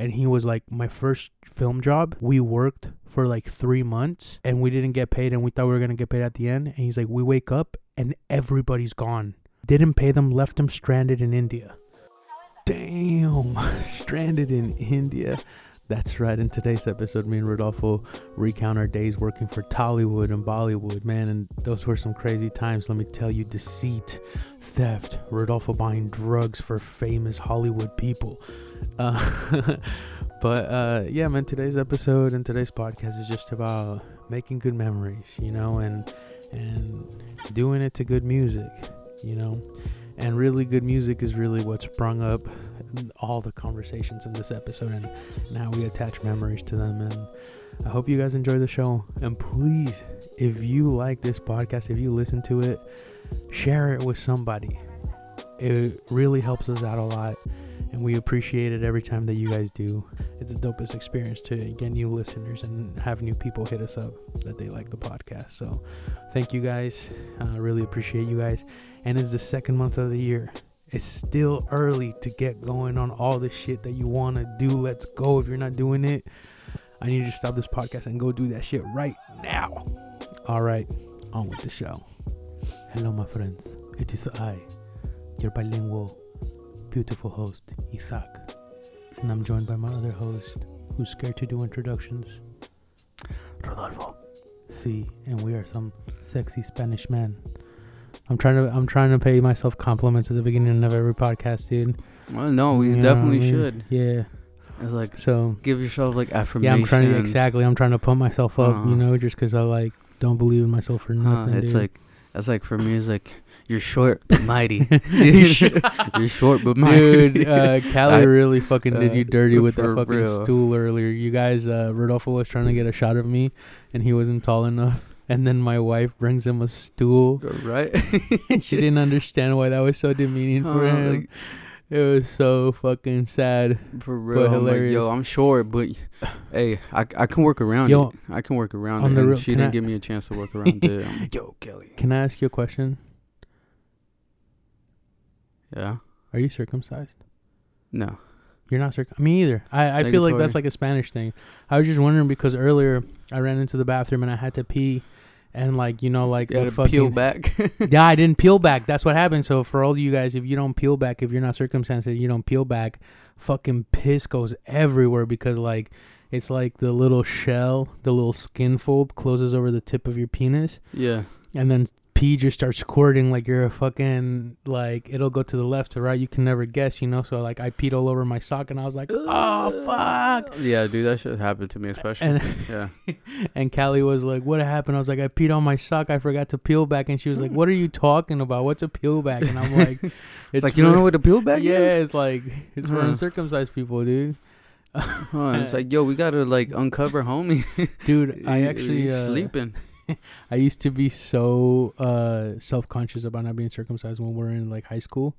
and he was like, "My first film job, we worked for like three months, and we didn't get paid, and we thought we were gonna get paid at the end." And he's like, "We wake up, and everybody's gone. Didn't pay them, left them stranded in India." Damn, stranded in India. That's right. In today's episode, me and Rodolfo recount our days working for Tollywood and Bollywood, man. And those were some crazy times. Let me tell you deceit, theft, Rodolfo buying drugs for famous Hollywood people. Uh, but uh, yeah, man, today's episode and today's podcast is just about making good memories, you know, and and doing it to good music, you know. And really good music is really what sprung up all the conversations in this episode and now we attach memories to them and I hope you guys enjoy the show. And please if you like this podcast if you listen to it share it with somebody. It really helps us out a lot and we appreciate it every time that you guys do it's the dopest experience to get new listeners and have new people hit us up that they like the podcast so thank you guys i uh, really appreciate you guys and it's the second month of the year it's still early to get going on all the shit that you want to do. Let's go. If you're not doing it, I need you to stop this podcast and go do that shit right now. All right, on with the show. Hello, my friends. It is I, your bilingual, beautiful host, Izaak. And I'm joined by my other host, who's scared to do introductions, Rodolfo. See, and we are some sexy Spanish men I'm trying to I'm trying to pay myself compliments at the beginning of every podcast, dude. Well, no, we you definitely I mean? should. Yeah. It's like so. Give yourself like affirmations. Yeah, I'm trying to exactly. I'm trying to pump myself up, uh-huh. you know, just because I like don't believe in myself for nothing. Uh, it's dude. like that's like for me. It's like you're short but mighty. you're, short but mighty. Dude, uh, Callie I, really fucking uh, did you dirty with that fucking real. stool earlier. You guys, uh, Rodolfo was trying to get a shot of me, and he wasn't tall enough and then my wife brings him a stool. Right. and she didn't understand why that was so demeaning for uh, him. Like, it was so fucking sad. For real. But hilarious. Like, yo, I'm short, but hey, I, I can work around yo, it. I can work around it. She didn't I, give me a chance to work around it. yo, Kelly. Can I ask you a question? Yeah. Are you circumcised? No. You're not circum. Me either. I, I feel like that's like a Spanish thing. I was just wondering because earlier I ran into the bathroom and I had to pee and like you know like you the fucking, peel back. yeah, I didn't peel back. That's what happened. So for all you guys, if you don't peel back, if you're not circumcised, you don't peel back. Fucking piss goes everywhere because like it's like the little shell, the little skin fold closes over the tip of your penis. Yeah. And then pee just starts squirting like you're a fucking like it'll go to the left or right. You can never guess, you know. So like I peed all over my sock and I was like, oh fuck. Yeah, dude, that shit happened to me especially. And yeah. and Callie was like, what happened? I was like, I peed on my sock. I forgot to peel back, and she was like, what are you talking about? What's a peel back? And I'm like, it's, it's like you don't know what a peel back yeah, is. Yeah, it's like it's for uncircumcised people, dude. huh, it's like, yo, we gotta like uncover homie. Dude, I actually uh, sleeping. I used to be so uh, self conscious about not being circumcised when we are in like high school,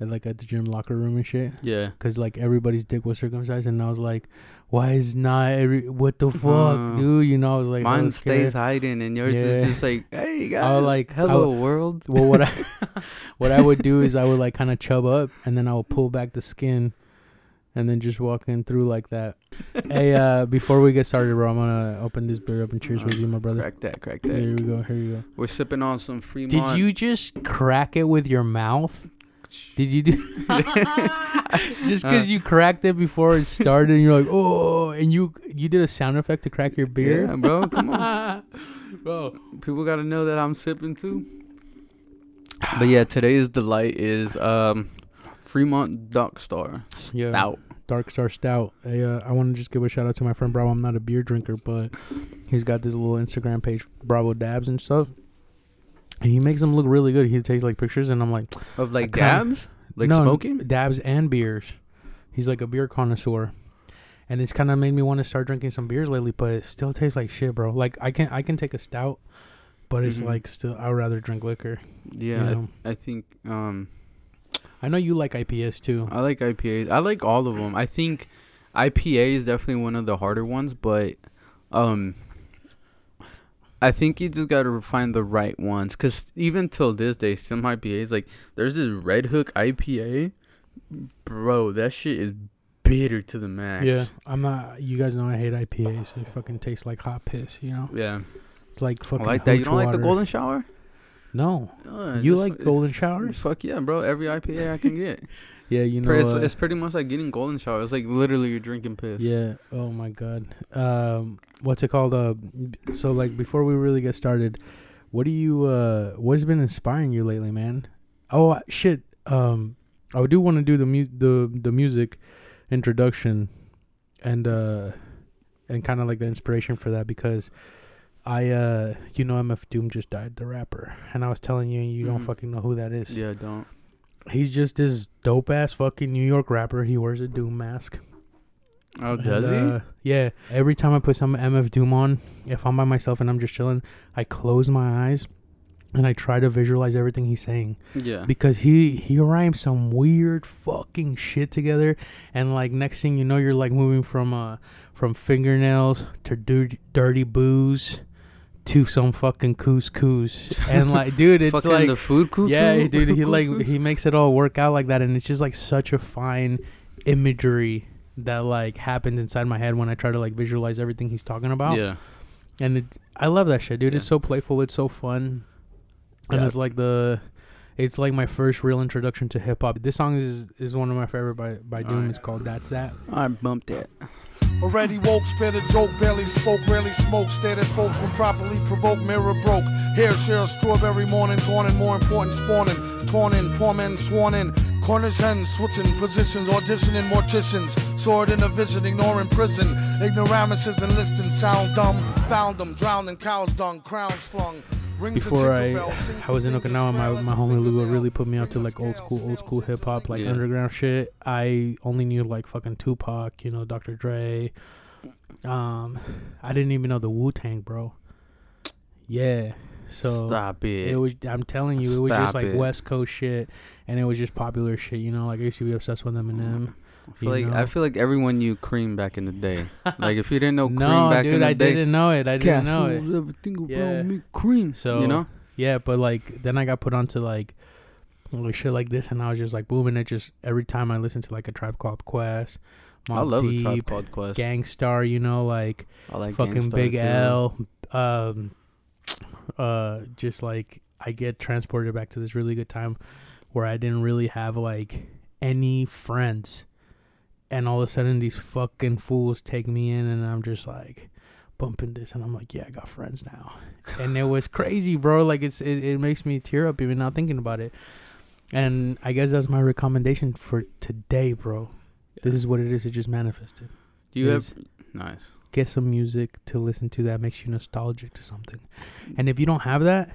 and like at the gym locker room and shit. Yeah. Cause like everybody's dick was circumcised, and I was like, why is not every what the fuck, uh, dude? You know, I was like, mine was stays hiding, and yours yeah. is just like, hey guys, I like, hello would, world. Well, what I what I would do is I would like kind of chub up, and then I would pull back the skin and then just walking through like that. hey, uh, before we get started, bro, I'm gonna open this beer up and cheers with you, my brother. Crack that, crack that. Here we go. Here you go. We're sipping on some free. Did you just crack it with your mouth? Did you do just because uh, you cracked it before it started? and You're like, oh, and you you did a sound effect to crack your beer, yeah, bro. Come on, bro. People gotta know that I'm sipping too. But yeah, today's delight is um, Fremont Dark Star Stout. Yeah. Dark Star Stout. I, uh, I want to just give a shout out to my friend Bravo. I'm not a beer drinker, but he's got this little Instagram page, Bravo Dabs and stuff. And he makes them look really good. He takes like pictures, and I'm like, of like dabs, like no, smoking dabs and beers. He's like a beer connoisseur, and it's kind of made me want to start drinking some beers lately. But it still tastes like shit, bro. Like I can I can take a stout, but it's mm-hmm. like still I'd rather drink liquor. Yeah, you know? I, I think um I know you like IPAs too. I like IPAs. I like all of them. I think IPA is definitely one of the harder ones, but um, I think you just gotta find the right ones. Cause even till this day, some IPAs like there's this Redhook IPA, bro. That shit is bitter to the max. Yeah, I'm not. You guys know I hate IPAs. They fucking taste like hot piss. You know, Yeah. it's like I fucking. like that. You don't like the golden shower? No, Uh, you like golden showers? Fuck yeah, bro. Every IPA I can get. Yeah, you know. It's, uh, it's pretty much like getting golden showers. It's like literally you're drinking piss. Yeah. Oh my god. Um, what's it called? Uh, so like before we really get started, what do you uh, what's been inspiring you lately, man? Oh uh, shit. Um, I do want to do the mu- the the music introduction, and uh, and kind of like the inspiration for that because. I uh you know MF Doom just died the rapper and I was telling you and you don't Mhm. fucking know who that is. Yeah, don't. He's just this dope ass fucking New York rapper. He wears a Doom mask. Oh, And, does uh, yeah. Every time I put some MF Doom on, if I'm by myself and I'm just chilling, I close my eyes and I try to visualize everything he's saying? Yeah. because he he rhymes some weird fucking shit together, and like next thing you know, you're like moving from uh from fingernails to dirty, dirty booze to some fucking couscous, and like dude, it's Fucking like the food cuckoo. yeah, dude, he like he makes it all work out like that, and it's just like such a fine imagery that like happens inside my head when I try to like visualize everything he's talking about. Yeah. and it, I love that shit, dude. It's so playful, it's so fun, and Yeah. it's like the, it's like my first real introduction to hip hop. This song is is one of my favorite by by Doom. It's called That's That. I bumped it. Already woke, spit a joke, barely spoke, rarely smoke. Stared at folks when properly provoked, mirror broke. Hair share a strawberry morning, gone and more important spawning. Torn in, poor men sworn in. Corners hens, switching positions, auditioning morticians. It in a vision, ignoring prison. Ignoramuses enlisting, sound dumb. Found them, drowning cows dung, crowns flung. Rings of Before I I was in Okinawa, my frail my homie Lugo really put me out to like old school old school hip hop, like Yeah. underground shit. I only knew like fucking Tupac, you know, Dr. Dre. Um, I didn't even know the Wu Tang, bro. Yeah, so Stop it. it was. I'm telling you, it was just like it. West Coast shit, and it was just popular shit. You know, like I used to be obsessed with Eminem. I feel like know? I feel like everyone knew Cream back in the day. like if you didn't know Cream no, back dude, in the I day, didn't know it. I didn't know it. everything around Yeah. me Cream. So you know, Yeah, but like then I got put onto like like shit like this, and I was just like booming it. Just every time I listen to like a Tribe Called Quest, I Mobb love a Tribe Called Quest. Gang Starr, you know, like, I like fucking Gang Starr Big too. L, um, uh, just like I get transported back to this really good time where I didn't really have like any friends, and all of a sudden these fucking fools take me in, and I'm just like bumping this, and I'm like, yeah, I got friends now, and it was crazy, bro. Like it's it, it makes me tear up even now thinking about it, and I guess that's my recommendation for today, bro. This is what it is. It just manifested Do you have nice? get some music to listen to that makes you nostalgic to something. And if you don't have that,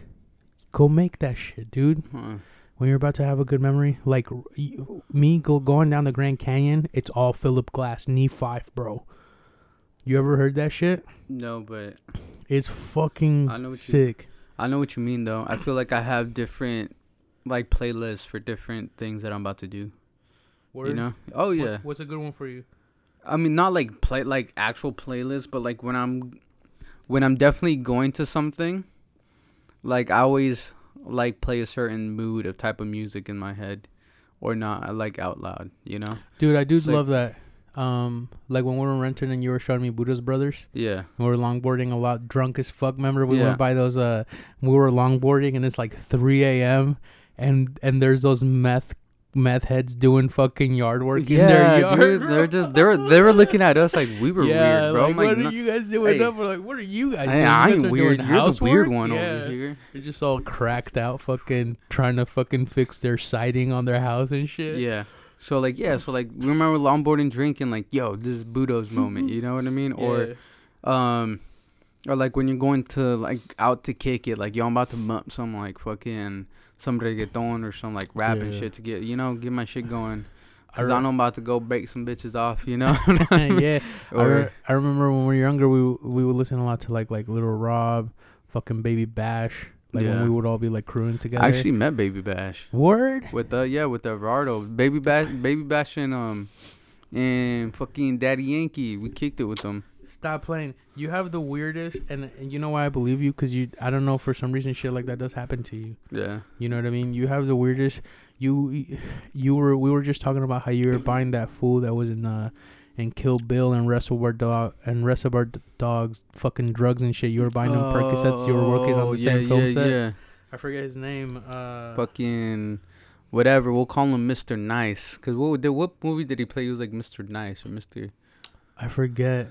go make that shit, dude. Huh. When you're about to have a good memory, like me go going down the Grand Canyon, it's all Philip Glass, knee five, bro. You ever heard that shit? No, but It's fucking I know what you- sick. I know what you mean though. I feel like I have different like playlists for different things that I'm about to do. You know? Oh What- yeah. what's a good one for you? I mean, not like play like actual playlists, but like when I'm when I'm definitely going to something, like I always like play a certain mood of type of music in my head, or not. I like out loud. You know? Dude, I do It's like- love that. Um, like when we were renting and you were showing me Buddha's Brothers. Yeah. We were longboarding a lot, drunk as fuck. Remember, we Yeah. went by those. Uh, we were longboarding, and it's like 3 a.m. and and there's those meth meth heads doing fucking yard work in their yard. dude. They're just they were they were looking at us like we were yeah, weird, bro. like like, what no- are you guys doing Hey. up? We're like, what are you guys Hey, doing? I ain't weird. doing You're the weird one yeah. over here. They're just all cracked out, fucking trying to fucking fix their siding on their house and shit. Yeah. So like yeah, so like we remember longboarding drinking like yo, this is Budo's moment, you know what I mean? Or um or like when you're going to like out to kick it, like yo, I'm about to mump some like fucking some reggaeton or some like rapping Yeah. shit to get you know, get my shit going. I Cause re- I know I'm about to go break some bitches off, you know. yeah, I, re- I remember when we were younger, we we would listen a lot to like like Lil Rob, fucking Baby Bash, like when we would all be like crewing together. I actually met Baby Bash word. with the yeah with the Eduardo Baby Bash Baby Bash and um and fucking Daddy Yankee. We kicked it with them. Stop playing. You have the weirdest, and, and you know why I believe you? Cause you, I don't know, for some reason, shit like that does happen to you. Yeah. You know what I mean? You have the weirdest. You you were we were just talking about how you were buying that fool that was in uh in Kill Bill and wrestle Reservoir Dog and Reservoir D- Dogs fucking drugs and shit. You were buying them Percocets. You were working on Oh, the same film yeah, set. Yeah, I forget his name. Uh, Fucking whatever. We'll call him Mr. Nice. Cause what did what movie did he play? He was like Mr. Nice or Mr. I forget.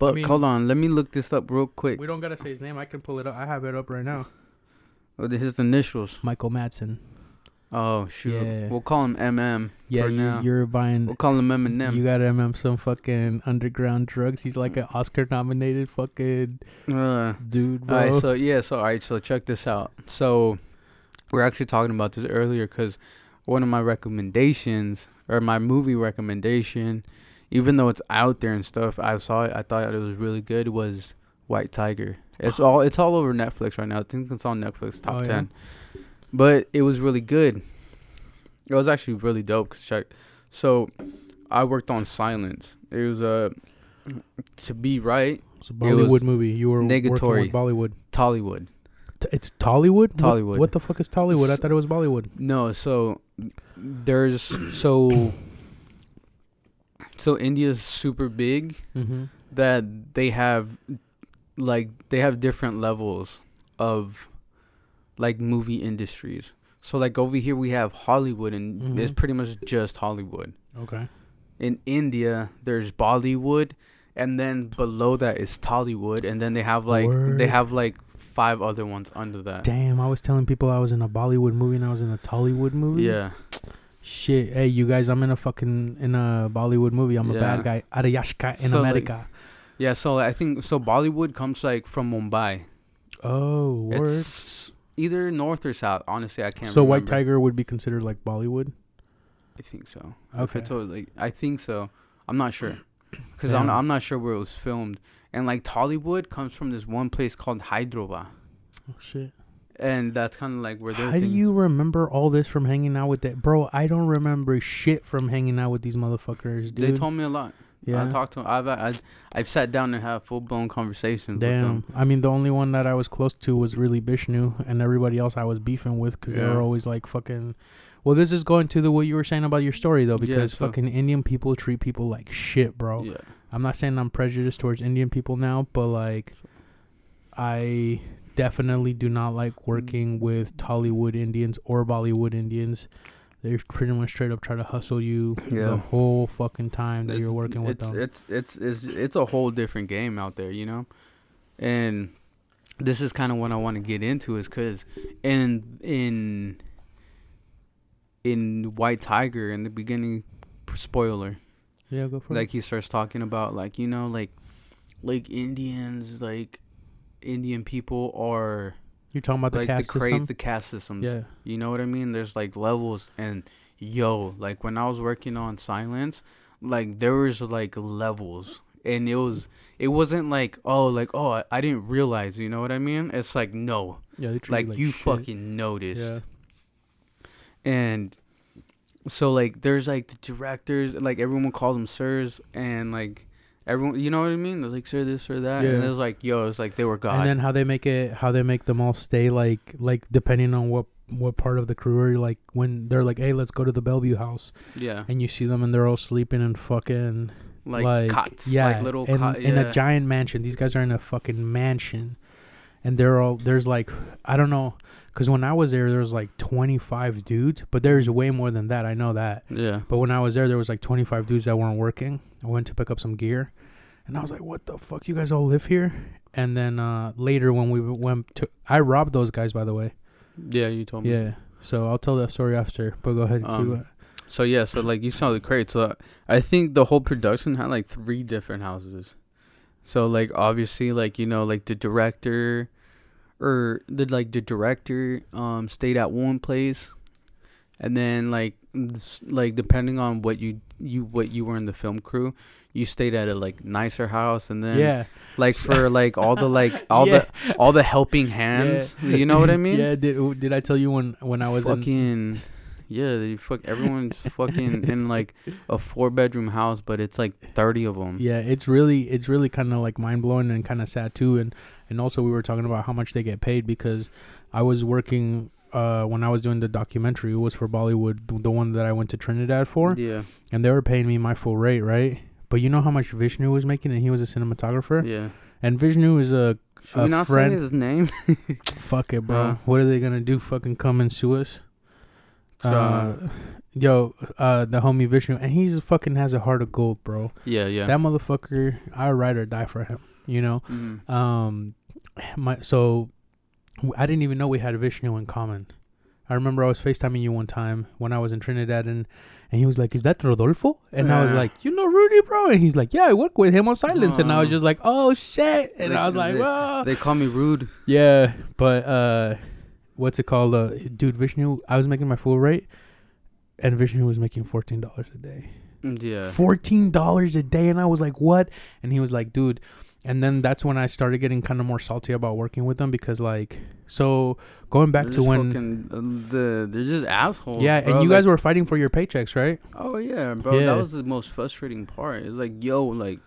But mean- hold on, let me look this up real quick. We don't gotta say his name. I can pull it up. I have it up right now. Oh, his initials? Michael Madsen. Oh shoot. Yeah. We'll call him MM. Yeah, for you, now. you're buying. We'll call him Eminem. You got him some fucking underground drugs. He's like an Oscar nominated fucking Uh, dude, bro. All right, so yeah, so all right, so check this out. So we're actually talking about this earlier because one of my recommendations or my movie recommendation, even though it's out there and stuff, I saw it. I thought it was really good. Was White Tiger? It's all it's all over Netflix right now. I think it's on Netflix top Oh, yeah? ten. But it was really good. It was actually really dope. 'cause check. So I worked on Silence. It was a to be right it's a Bollywood was movie. You were working negatory. with Bollywood. Tollywood. T- it's Tollywood. What- Tollywood. What, the fuck is Tollywood? I thought it was Bollywood. No, so there's so so India's super big Mm-hmm. that they have like they have different levels of like movie industries. So like over here we have Hollywood and it's Mhm. pretty much just Hollywood. Okay. In India there's Bollywood and then below that is Tollywood and then they have like Word. they have like five other ones under that. Damn, I was telling people I was in a Bollywood movie and I was in a Tollywood movie. Yeah. Shit. Hey, you guys, I'm in a fucking in a Bollywood movie. I'm a bad guy. Arayashka in So, like, America. Yeah, so I think so. Bollywood comes like from Mumbai. oh, word. It's either north or south. Honestly, I can't. So White. Tiger would be considered like Bollywood. I think so. Okay. all, like I think so. I'm not sure, cause I'm I'm not sure where it was filmed. And like Tollywood comes from this one place called Hyderabad, Oh shit. And that's kind of like where they're. How do you remember all this from hanging out with that, bro? I don't remember shit from hanging out with these motherfuckers, dude. They told me a lot. yeah. I talked to. them. I've I, I've sat down and had full blown conversations with Damn. them. I mean, the only one that I was close to was really Vishnu, and everybody else I was beefing with because they were always like fucking. Well, this is going to the what you were saying about your story though, Yeah, because so- fucking Indian people treat people like shit, bro. Yeah. I'm not saying I'm prejudiced towards Indian people now, but like, I definitely do not like mm. working with Tollywood Indians or Bollywood Indians. They pretty much straight up try to hustle you the whole fucking time that you're working with it's, them. It's it's it's it's a whole different game out there, you know. And this is kind of what I want to get into, is because in in in White Tiger in the beginning, spoiler, yeah, go for it. like he starts talking about like you know like like Indians like Indian people are. You're talking about the caste the craze system. the caste systems. Yeah. You know what I mean? There's like levels and yo, like when I was working on silence, like there was like levels and it was it wasn't like oh like oh I, I didn't realize, you know what I mean? It's like no. Yeah, Like, like you shit. fucking noticed. Yeah. And so like there's like the directors, like everyone calls them sirs and like everyone you know what I mean? Like sir this or that. And Yeah. it was like yo, it's like they were God. And then how they make it, how they make them all stay like, like depending on what what part of the crew are you like when they're like, hey, let's go to the Bellevue house, yeah. and you see them and they're all sleeping in fucking Like, like, cots. yeah, Like little in, cot, in yeah. a giant mansion. These guys are in a fucking mansion, and they're all there's like I don't know, cause when I was there there was like 25 dudes, but there's way more than that. I know that. Yeah. But when I was there, there was like 25 dudes that weren't working. I went to pick up some gear, and I was like, "What the fuck? You guys all live here?" And then uh, later, when we went to, I robbed those guys, by the way. Yeah, you told me. Yeah. So I'll tell that story after. But go ahead. keep Um. So yeah, so like you saw the crate. So I think the whole production had like three different houses. So like obviously like you know like the director, or the like the director um stayed at one place, and then like like depending on what you you what you were in the film crew, you stayed at a like nicer house, and then yeah. like for like all the like all Yeah. the all the helping hands. You know what I mean? Yeah. Did Did I tell you when when I was in? fucking yeah they fuck everyone's fucking in like a four bedroom house but it's like 30 of them Yeah, it's really it's really kind of like mind blowing and kind of sad too. And and also we were talking about how much they get paid because I was working uh, when I was doing the documentary, it was for Bollywood, the one that I went to Trinidad for, Yeah. and they were paying me my full rate, right? But you know how much Vishnu was making, and he was a cinematographer, Yeah. and Vishnu is a Should A we not friend- his name? fuck it, bro. Uh. what are they gonna do? Fucking come and sue us? So, Uh, yo, uh, the homie Vishnu, and he's fucking has a heart of gold, bro. yeah, yeah. That motherfucker, I ride or die for him. You know, Mhm. um, my so I didn't even know we had Vishnu in common. I remember I was FaceTiming you one time when I was in Trinidad, and and he was like, "Is that Rodolfo?" And I was like, "You know Rudy, bro?" And he's like, "Yeah, I work with him on Silence." And I was Oh. just like, "Oh shit!" And They- I was like, they- "Whoa." They call me rude. Yeah, but uh, what's it called? Uh, dude, Vishnu, I was making my full rate, and Vishnu was making fourteen dollars a day. Mm, Yeah. Fourteen dollars a day, and I was like, "What?" And he was like, "Dude." And then that's when I started getting kind of more salty about working with them because, like, so going back to when, fucking, uh, the they're just assholes. yeah, bro. and you Like, guys were fighting for your paychecks, right? Oh yeah, bro. Yeah. That was the most frustrating part. It's like, yo, like,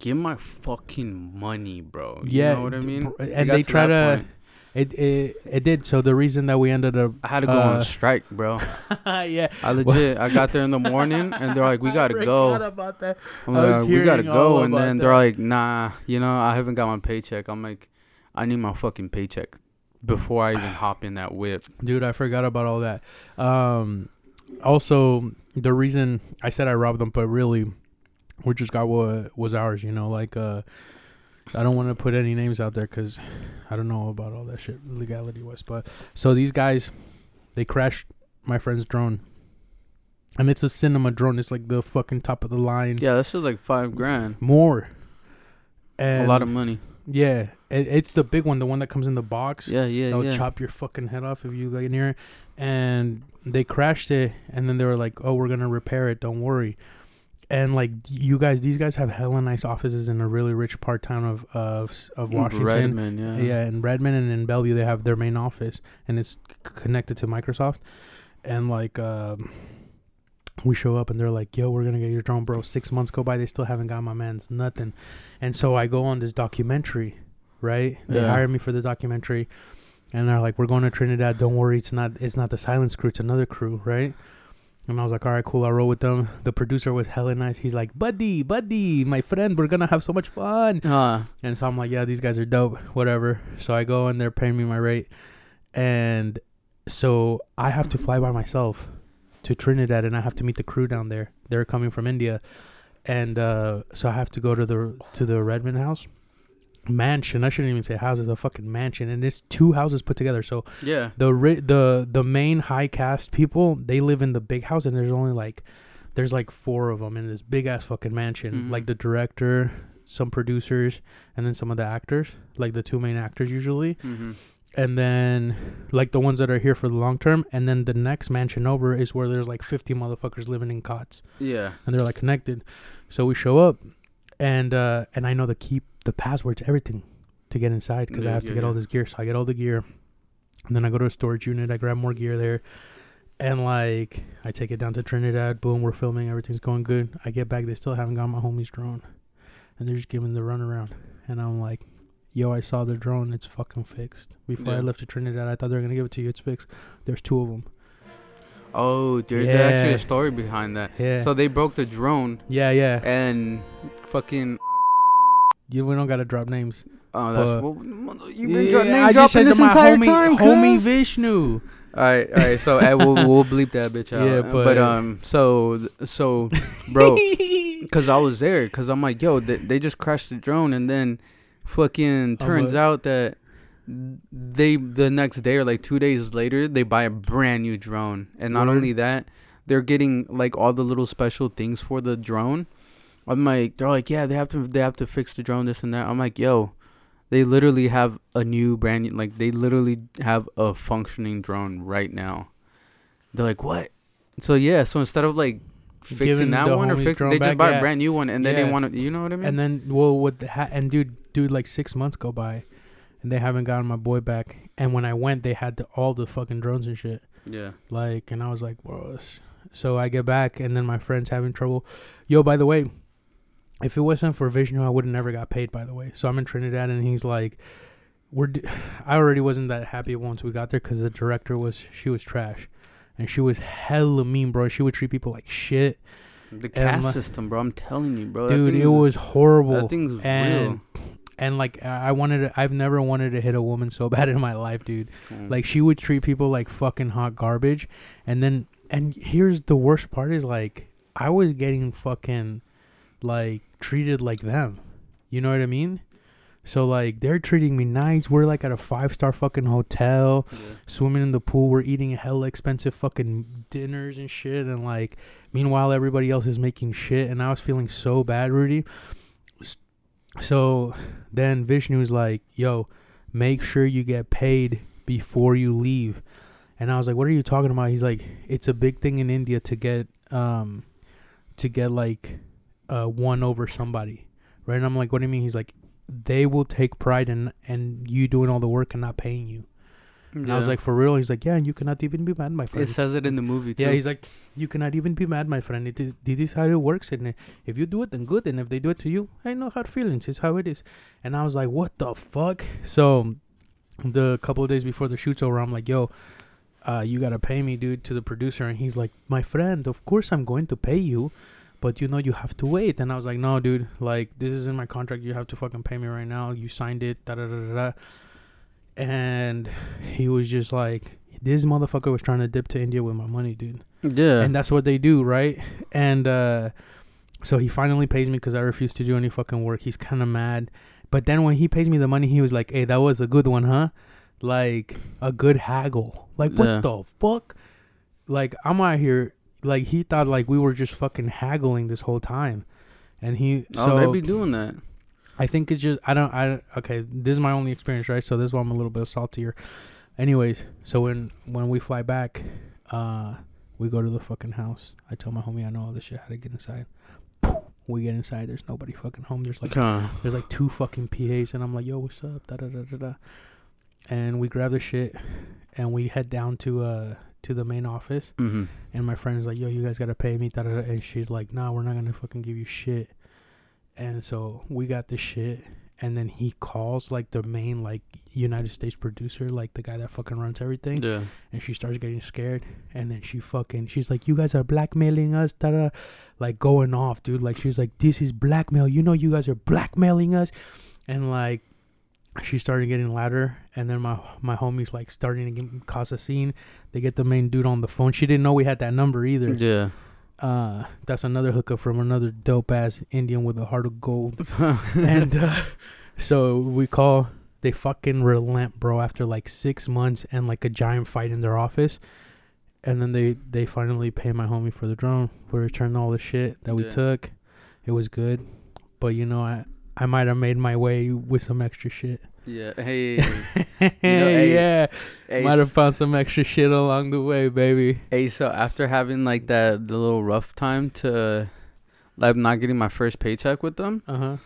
give my fucking money, bro. You Yeah, know what I mean? br- and they try to- point. It it it did. So the reason that we ended up, I had to go uh, on strike, bro. yeah, I legit. I got there in the morning, and they're like, "We gotta I go." about that. I'm I like, "We gotta go," and then they're like, "Nah, you know, I haven't got my paycheck." I'm like, "I need my fucking paycheck before I even hop in that whip." Dude, I forgot about all that. Um, also, the reason I said I robbed them, but really, we just got what was ours. You know, like uh, I don't want to put any names out there because I don't know about all that shit legality wise. But so these guys, they crashed my friend's drone, and it's a cinema drone. It's like the fucking top of the line. Yeah, this is like five grand. More. And a lot of money. Yeah, it, it's the big one, the one that comes in the box. Yeah, yeah, They'll yeah. chop your fucking head off if you get near it. And they crashed it, and then they were like, "Oh, we're gonna repair it. Don't worry." And like you guys, these guys have hella nice offices in a really rich part town of of of Washington. Redmond, yeah. Yeah, in Redmond and in Bellevue, they have their main office, and it's c- connected to Microsoft. And like, um, we show up, and they're like, "Yo, we're gonna get your drone, bro." Six months go by, they still haven't got my man's nothing. And so I go on this documentary, right? They Yeah. hire me for the documentary, and they're like, "We're going to Trinidad. Don't worry, it's not it's not the Silence crew, it's another crew, right?" And I was like, "All right, cool. I'll roll with them." The producer was hella nice. He's like, "Buddy, buddy, my friend, we're gonna have so much fun." Uh, And so I'm like, yeah, these guys are dope, whatever. So I go and they're paying me my rate. And so I have to fly by myself to Trinidad and I have to meet the crew down there. They're coming from India. And uh, so I have to go to the to the Redmond house. Mansion. I shouldn't even say house, it's a fucking mansion. And it's two houses put together. So yeah. the ri- the the main high caste people they live in the big house and there's only like there's like four of them in this big ass fucking mansion Mhm. like the director some producers and then some of the actors like the two main actors usually Mm-hmm. And then like the ones that are here for the long term. And then the next mansion over is where there's like 50 motherfuckers living in cots. Yeah. and they're like connected. So we show up. And uh and i know the key the passwords everything to get inside because i Yeah, have to yeah, get all this gear. So i get all the gear. And then i go to a storage unit. I grab more gear there. And like i take it down to trinidad. Boom we're filming. Everything's going good. I get back. They still haven't got my homie's drone and they're just giving the runaround. And i'm like yo i saw the drone it's fucking fixed before i left to trinidad i thought they were gonna give it to you it's fixed there's two of them Oh, there's actually a story behind that. yeah So they broke the drone yeah yeah and fucking. you we don't gotta drop names Oh, that's But- well, you've been dro- Yeah, name I just dropping said this entire homie, time, homie. Vishnu. All right, all right. So eh, we'll we'll bleep that bitch out. Yeah, Uh, but- um, so so, bro, because I was there, because I'm like, yo, they, they just crashed the drone, and then, fucking Oh, turns out that they the next day or like two days later they buy a brand new drone, and not Word. only that, they're getting like all the little special things for the drone. I'm like, they're like, yeah, they have to they have to fix the drone, this and that. I'm like, yo. They literally have a new brand new, like they literally have a functioning drone right now. They're like, what? So yeah, so instead of like fixing that one or fixing, they just buy yeah. a brand new one and they Yeah. Didn't want to, you know what I mean? And then, well, what the ha- and dude, dude, like six months go by, and they haven't gotten my boy back. And when I went, they had the, all the fucking drones and shit. yeah, Like, and I was like, bro. So I get back, and then my friend's having trouble. Yo, by the way, if it wasn't for Vishnu, I would have never got paid. By the way, so I'm in Trinidad, and he's like, we're d- I already wasn't that happy once we got there because the director was she was trash, and she was hella mean, bro. She would treat people like shit, The caste my- system, bro. I'm telling you, bro. dude. it was horrible. That thing's and and like I I wanted to, I've never wanted to hit a woman so bad in my life, dude. Mm. Like she would treat people like fucking hot garbage, and then and here's the worst part is like I was getting fucking like treated like them. You know what I mean? So like they're treating me nice. We're like at a five star fucking hotel, Yeah. swimming in the pool. We're eating hella expensive fucking dinners and shit. And like meanwhile everybody else is making shit. And I was feeling so bad, Rudy. So then Vishnu's like, "Yo, make sure you get paid before you leave." And I was like, "What are you talking about?" He's like, "It's a big thing in India to get um to get like uh one over somebody." Right? And I'm like, "What do you mean?" He's like, "They will take pride in and you doing all the work and not paying you." And I was like, "For real?" He's like, "Yeah, and you cannot even be mad, my friend. it says it in the movie too. Yeah, he's like, you cannot even be mad, my friend. It is this is how it works, and uh, if you do it, then good. And if they do it to you, I no hard feelings. It's how it is. And I was like, what the fuck? So, the couple of days before the shoot's over, I'm like, yo, uh, you gotta pay me, dude, to the producer. And he's like, my friend, of course I'm going to pay you, but you know you have to wait. And I was like, no, dude, like this is in my contract. You have to fucking pay me right now. You signed it. Da da da da. And he was just like, this motherfucker was trying to dip to India with my money, dude yeah. and that's what they do, right? And uh, so he finally pays me because I refuse to do any fucking work. He's kind of mad, but then when he pays me the money, he was like, "Hey, that was a good one, huh? Like a good haggle. Like what Yeah. the fuck? Like I'm out here. Like he thought like we were just fucking haggling this whole time, and he oh, so they be doing that. I think it's just I don't I okay. This is my only experience, right? So this is why I'm a little bit saltier. Anyways, so when when we fly back, uh, we go to the fucking house. I tell my homie I know all this shit how to get inside. We get inside. There's nobody fucking home. There's like Okay. there's like two fucking PAs, and I'm like, yo, what's up? Da da da da da. And we grab the shit, and we head down to uh to the main office. Mm-hmm. And my friend's like, yo, you guys gotta pay me. And she's like, nah, we're not gonna fucking give you shit. And so we got the shit. And then he calls like the main like United States producer, like the guy that fucking runs everything. Yeah. And she starts getting scared. And then she fucking, she's like, you guys are blackmailing us. Da. Like going off, dude. Like she's like, this is blackmail. You know, you guys are blackmailing us. And like, she started getting louder, and then my my homies like starting to get, cause a scene. They get the main dude on the phone. She didn't know we had that number either. Yeah. Uh, that's another hookup from another dope ass Indian with a heart of gold. and uh, so we call. They fucking relent, bro. After like six months and like a giant fight in their office, and then they they finally pay my homie for the drone. We returned all the shit that we Yeah. took. It was good, but you know I I might have made my way with some extra shit. Yeah. Hey. hey, yeah, hey, might have found some extra shit along the way, baby. Hey, so after having like that the little rough time to like not getting my first paycheck with them, Uh huh.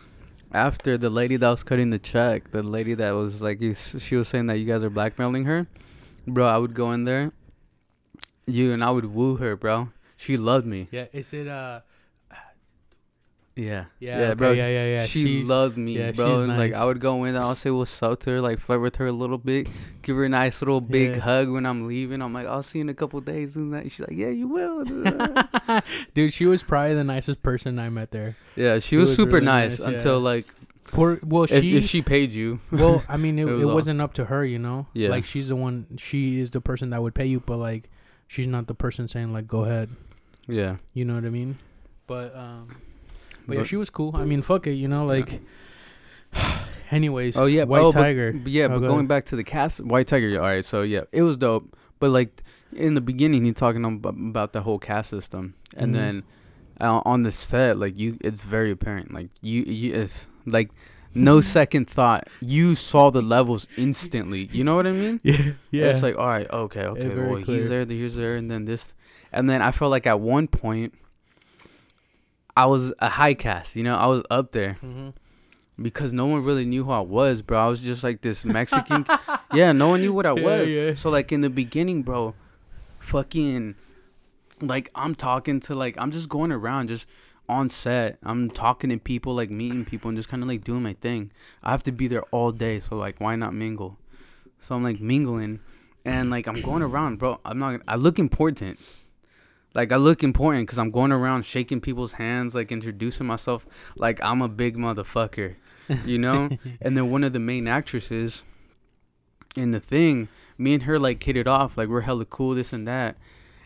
after the lady that was cutting the check, the lady that was like she was saying that you guys are blackmailing her, bro. I would go in there, you and I would woo her, bro. She loved me. Yeah. Is it uh? Yeah. Yeah. Yeah, okay, bro. Yeah, yeah, yeah. she She's- loved me, yeah, bro. and like. I would go in, I'll say what's up to her, like flirt with her a little bit, give her a nice little big Yeah. hug when I'm leaving. I'm like, I'll see you in a couple days and that. She's like, Yeah, you will. Dude, she was probably the nicest person I met there. yeah, she She was, was super really nice, nice, until yeah. like Poor, well, if, she, if she paid you. well, I mean, it, It was wasn't up to her, you know. Yeah. Like she's the one. She is the person that would pay you, but like, she's not the person saying like, "Go ahead." yeah. You know what I mean? But um, but, yeah, But- she was cool. I mean, fuck it, you know, like. Anyways, Oh yeah, White oh, but- Tiger. But, yeah, Oh, but go going ahead. back to the caste, White Tiger. yeah, All right, so yeah, it was dope. But like in the beginning, he talking ab- about the whole caste system, and Mhm. then uh, on the set, like you, it's very apparent. Like you, you, it's like no second thought. You saw the levels instantly. You know what I mean? yeah, yeah. It's like all right, okay, okay. very well, clear. he's there, he's there, and then this, and then I felt like at one point. I was a high caste, you know. I was up there hmm because no one really knew who I was, bro. I was just like this Mexican. yeah, no one knew what I Yeah, was. yeah. So like in the beginning, bro, fucking, like I'm talking to like I'm just going around, just on set. I'm talking to people, like meeting people, and just kind of like doing my thing. I have to be there all day, so like, why not mingle? So I'm like mingling, and like I'm going around, bro. I'm not. I look important. Like I look important because I'm going around shaking people's hands, like introducing myself, like I'm a big motherfucker, you know. and then one of the main actresses in the thing, me and her like hit it off, like we're hella cool, this and that.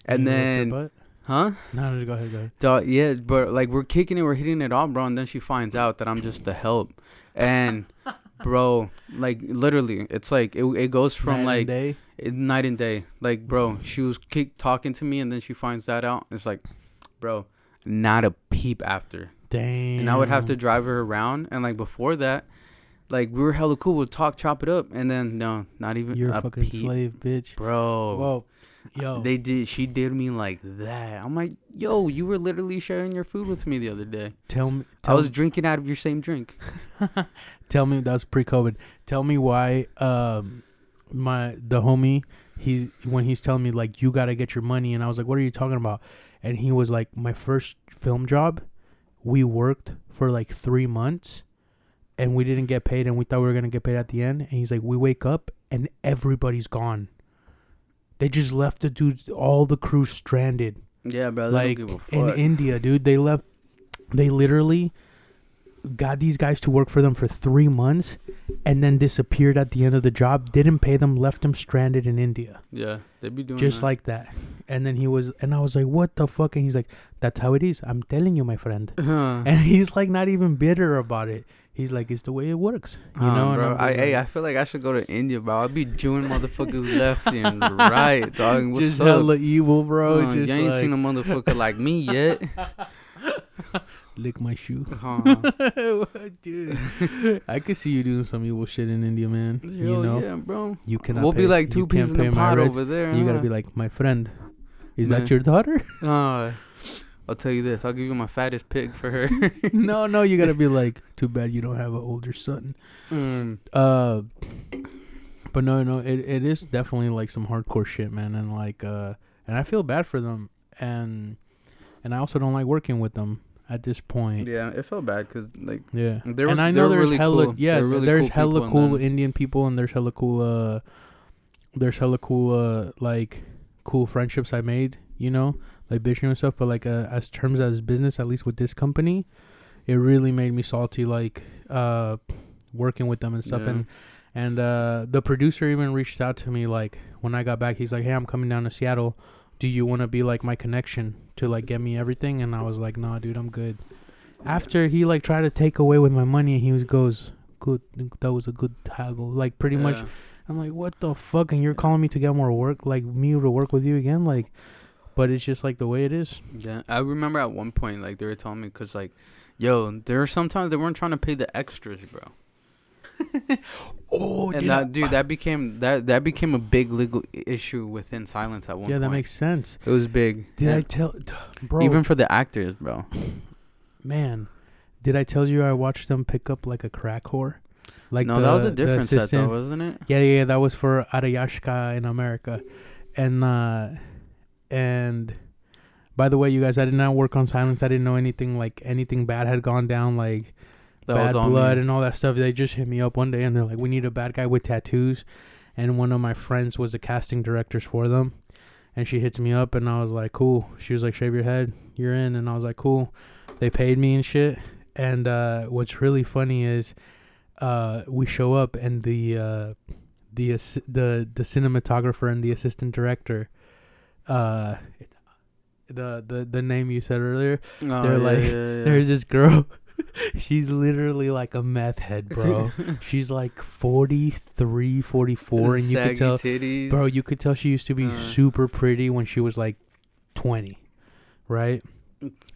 And You then, huh? No, no, go ahead, go ahead. Dog, yeah, but like we're kicking it, we're hitting it off, bro. And then she finds out that I'm just the help, and bro, like literally, it's like it, it goes from Night like. It, night and day. Like, bro, she was kick talking to me, and then she finds that out. It's like, bro, not a peep after. Damn. And I would have to drive her around, and like before that, like we were hella cool. We'd talk, chop it up, and then no, not even You're a fucking peep, slave, bitch. bro. Whoa, yo. They did. She did me like that. I'm like, yo, you were literally sharing your food with me the other day. tell me. I Tell was drinking out of your same drink. Tell me that was pre-COVID. Tell me why um my the homie he's when he's telling me like you got to get your money and I was like what are you talking about? And he was like my first film job we worked for like 3 months and we didn't get paid and we thought we were to get paid at the end and he's like we wake up and everybody's gone. They just left the dude all the crew stranded Yeah, bro. like don't give a in. India, dude. They left. They literally got these guys to work for them for three months, and then disappeared at the end of the job. Didn't pay them, left them stranded in India, yeah, they'd be doing just that. like that. And then he was, and I was like, "What the fuck?" And he's like, "That's how it is. I'm telling you, my friend." And he's like, not even bitter about it. He's like, "It's the way it works," you Um, know. bro. I, just hey, I feel like I should go to India, bro. I'll be doing motherfuckers left and right, dog. What's just up? hella evil, bro. Uh, just you ain't like, seen a motherfucker like me yet. Lick my shoe. Dude, I could see you doing some evil shit in India, man. you know, yeah, bro. you cannot. We'll pay, be like two peas in the pot over there. You gotta be like, my friend. Is Man. that your daughter? Uh, I'll tell you this. I'll give you my fattest pig for her. no, no. You gotta be like, too bad you don't have an older son. mm. Uh, but no, no. It it is definitely like some hardcore shit, man. And like, uh, and I feel bad for them, and and I also don't like working with them at this point. Yeah, it felt bad because like Yeah, They were- and I know there's really hella cool. yeah, really there's cool hella cool then- Indian people, and there's hella cool uh, there's hella cool uh like cool friendships I made, you know, like bitching and stuff. But like uh, as terms as business, at least with this company, it really made me salty, like uh working with them and stuff. Yeah. And and uh the producer even reached out to me like when I got back. He's like, hey, I'm coming down to Seattle. Do you want to be like my connection to like get me everything? And I was like, nah, dude, I'm good. After he like tried to take away with my money he was goes good that was a good toggle like pretty much. I'm like what the fuck? And you're calling me to get more work like me to work with you again? Like but it's just like the way it is. Yeah, I remember at one point like they were telling me because like, yo, there were sometimes they weren't trying to pay the extras, bro. oh and that dude, that became that that became a big legal issue within silence at one yeah point. that makes sense it was big. did i tell bro even for the actors, bro. man did i tell you i watched them pick up like a crack whore like no, the, that was a the different set though, wasn't it? Yeah, yeah, yeah, that was for Arayashka in America. And uh and by the way, you guys, I did not work on silence. I didn't know anything like anything bad had gone down, like That bad blood me. and all that stuff. They just hit me up one day and they're like, "We need a bad guy with tattoos." And one of my friends was the casting directors for them. And she hits me up and I was like, "Cool." She was like, "Shave your head. You're in." And I was like, "Cool." They paid me and shit. And uh what's really funny is uh we show up and the uh the the the cinematographer and the assistant director uh the the the name you said earlier Oh, they're yeah, like- yeah, yeah. there's this girl she's literally like a meth head bro she's like 43 44 and you could Saggy tell titties. bro you could tell she used to be Uh. super pretty when she was like 20 right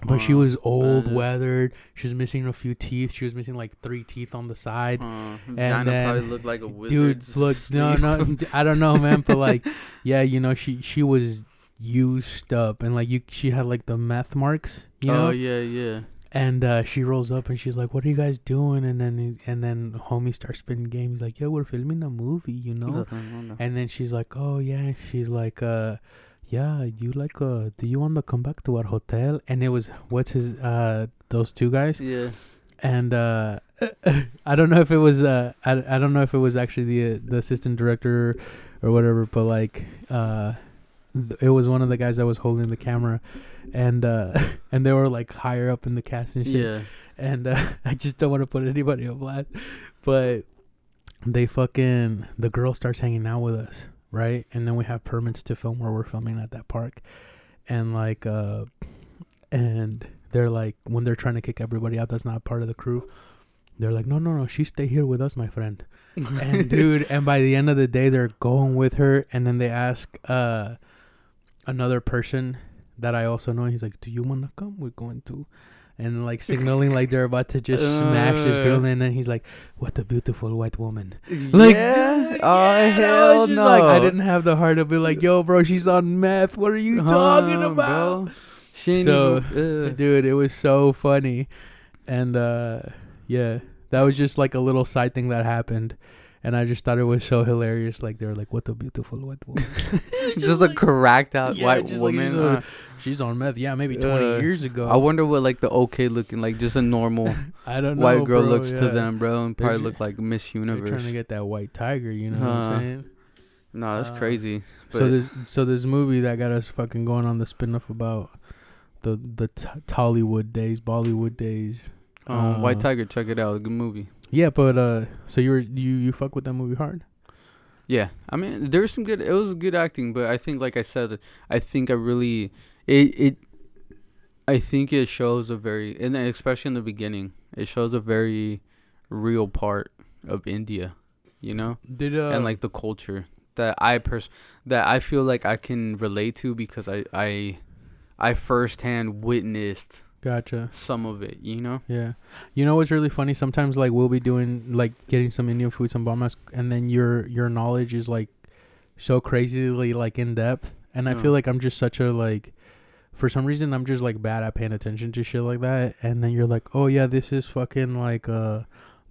but she Uh, was old weathered she was missing a few teeth she was missing like three teeth on the side Uh, and Dinah then- probably looked like a dude wizard. look no no i don't know man but like yeah you know she she was used up and like you she had like the meth marks you know oh yeah, yeah. And uh she rolls up and she's like what are you guys doing? And then and then homie starts spinning games. Like yeah we're filming a movie you know? And then she's like oh yeah. She's like uh yeah, you like uh, do you want to come back to our hotel? And it was what's his uh those two guys? Yeah. and uh I don't know if it was uh I, I don't know if it was actually the uh, the assistant director or whatever, but like uh th- it was one of the guys that was holding the camera and uh and they were like higher up in the cast and shit Yeah. and uh, I just don't want to put anybody on blast, but they fucking the girl starts hanging out with us, right? And then we have permits to film where we're filming at that park, and like uh, and they're like when they're trying to kick everybody out that's not part of the crew, they're like, no, no, no, she stay here with us, my friend. and dude, and by the end of the day, they're going with her, and then they ask uh another person that I also know. He's like, "Do you wanna come? We're going to." And like signaling like they're about to just smash this girl, Uh. and then he's like, "What a beautiful white woman!" Like, yeah? dude, oh yeah, and I hell no! Like, I didn't have the heart to be like, "Yo, bro, she's on meth. What are you talking about?" bro? She So, even. Dude, it was so funny, and uh yeah, that was just like a little side thing that happened. And I just thought it was so hilarious. Like they were like, "What a beautiful white woman." just, a cracked out Yeah, white just like woman. she's on meth. Yeah, maybe twenty Uh, years ago. I wonder what like the okay looking like just a normal I don't know. white girl bro, looks to them, bro, and probably ju- look like Miss They're trying to get that white tiger. You know what I'm saying? No, that's Uh, crazy. So this so this movie that got us fucking going on the spin-off about the the t- Tollywood days, Bollywood days. Um, White uh, Tiger, check it out. Good movie. Yeah, but uh, so you were you you fuck with that movie hard? Yeah, I mean, there's some good. It was good acting, but I think, like I said, I think I really it it. I think it shows a very, and especially in the beginning, it shows a very real part of India, you know, Did uh and like the culture that I pers that I feel like I can relate to because I I I firsthand witnessed gotcha. some of it, you know. Yeah, you know what's really funny? Sometimes like we'll be doing like getting some Indian food, some bombas, and then your your knowledge is like so crazily like in depth, and I Yeah. feel like I'm just such a like. For some reason, I'm just like bad at paying attention to shit like that, and then you're like, "Oh yeah, this is fucking like uh,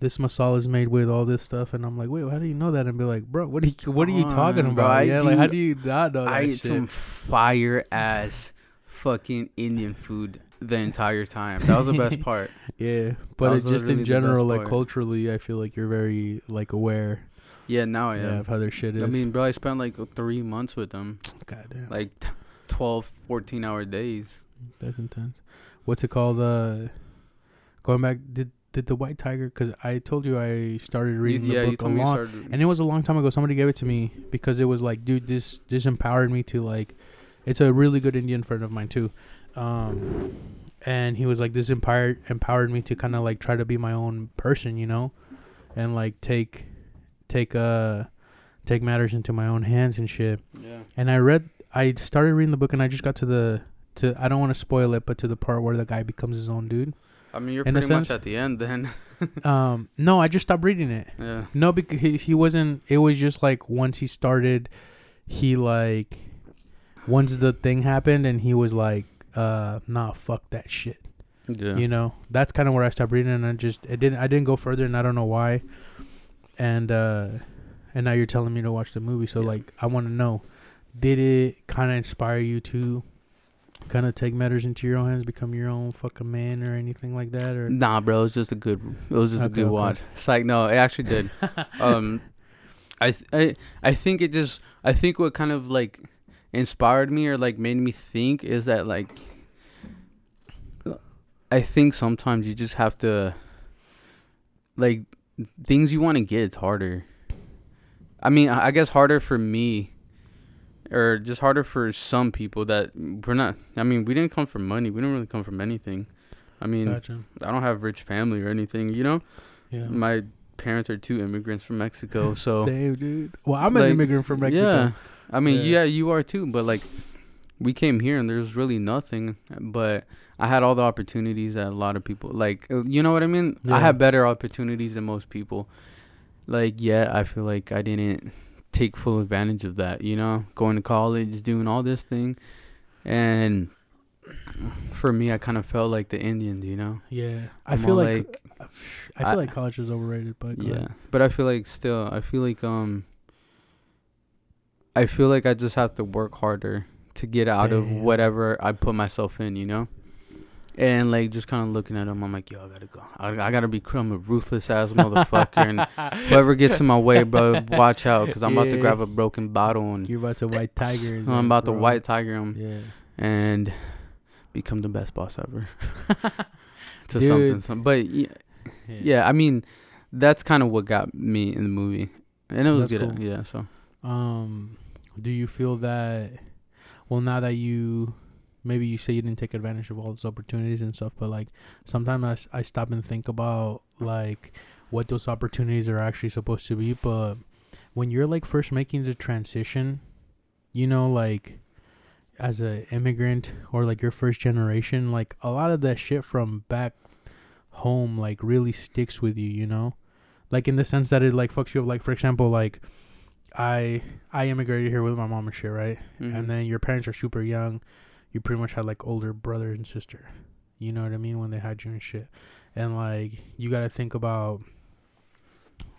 this masala is made with all this stuff," and I'm like, "Wait, how do you know that?" And be like, "Bro, what are you what are you talking bro, about? I yeah, like how do- you not know that I shit?" some fire ass fucking Indian food the entire time. That was the best part. yeah, but it just in general, like culturally, I feel like you're very like aware, Yeah, now I yeah, am. of how their shit is. I mean, bro, I spent like three months with them, God damn. like t- 12, 14 hour days. That's intense. What's it called? Uh, going back, did did the White Tiger? Because I told you I started reading yeah, the you book a told me you long, and it was a long time ago. Somebody gave it to me because it was like, dude, this this empowered me to like. It's a really good Indian friend of mine too, um, and he was like, this empowered empowered me to kind of like try to be my own person, you know, and like take take uh take matters into my own hands and shit. yeah. And I read, I started reading the book, and I just got to the to. I don't want to spoil it, but to the part where the guy becomes his own dude. I mean, you're In pretty much at the end then. Um, no, I just stopped reading it. yeah. No, because he, he wasn't. It was just like once he started, he like once the thing happened, and he was like, uh, nah, fuck that shit. Yeah. You know, that's kind of where I stopped reading, and I just it didn't. I didn't go further, and I don't know why. And uh, and now you're telling me to watch the movie, so Yeah. like I want to know, did it kind of inspire you to kind of take matters into your own hands, become your own fucking man, or anything like that, or Nah, bro, it was just a good. It was just Okay, a good okay. watch. It's like no, it actually did. um, I th- I I think it just I think what kind of like inspired me or like made me think is that like I think sometimes you just have to like things you want to get it's harder. I mean, I guess harder for me or just harder for some people that we're not I mean, we didn't come from money. We didn't really come from anything. I mean, gotcha. I don't have rich family or anything, you know? Yeah. My parents are two immigrants from Mexico, so Same, dude. Well, I'm an immigrant from Mexico. Yeah, I mean, Yeah. yeah. you are too. But like, we came here and there's really nothing. But I had all the opportunities that a lot of people like. uh, You know what I mean? Yeah. I had better opportunities than most people. Like, yeah, I feel like I didn't take full advantage of that. You know, going to college, doing all this thing, and for me, I kind of felt like the Indians. You know, Yeah, I I'm feel all like, I feel I- like college is overrated, but yeah ahead. but i feel like still i feel like um i feel like i just have to work harder to get out of whatever I put myself in, you know. And like just kind of looking at him, I'm like, yo, I gotta go. I, I gotta become a ruthless ass motherfucker, and whoever gets in my way, bro, watch out, cause I'm about to grab a broken bottle and You're about to white tiger. I'm about to white tiger him Yeah. and become the best boss ever. to Dude. something, some, but yeah, yeah, I mean, that's kind of what got me in the movie, and it was That's good. cool. Yeah, so Um, do you feel that? Well, now that you maybe you say you didn't take advantage of all those opportunities and stuff, but like sometimes I, I stop and think about like what those opportunities are actually supposed to be. But when you're like first making the transition, you know, like as a immigrant or like your first generation, like a lot of that shit from back home like really sticks with you, you know, like in the sense that it like fucks you up. Like for example, like. I I immigrated here with my mom and shit, right? mhm. And then your parents are super young. You pretty much had like older brother and sister. You know what I mean when they had you and shit. And like you got to think about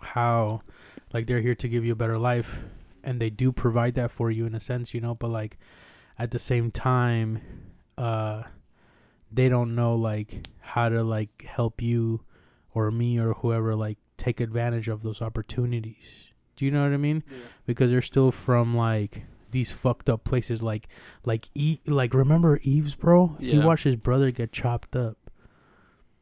how like they're here to give you a better life and they do provide that for you in a sense, you know, but like at the same time uh they don't know like how to like help you or me or whoever like take advantage of those opportunities. Do you know what I mean? Yeah. Because they're still from like these fucked up places like like e- like remember Eves bro? Yeah. He watched his brother get chopped up.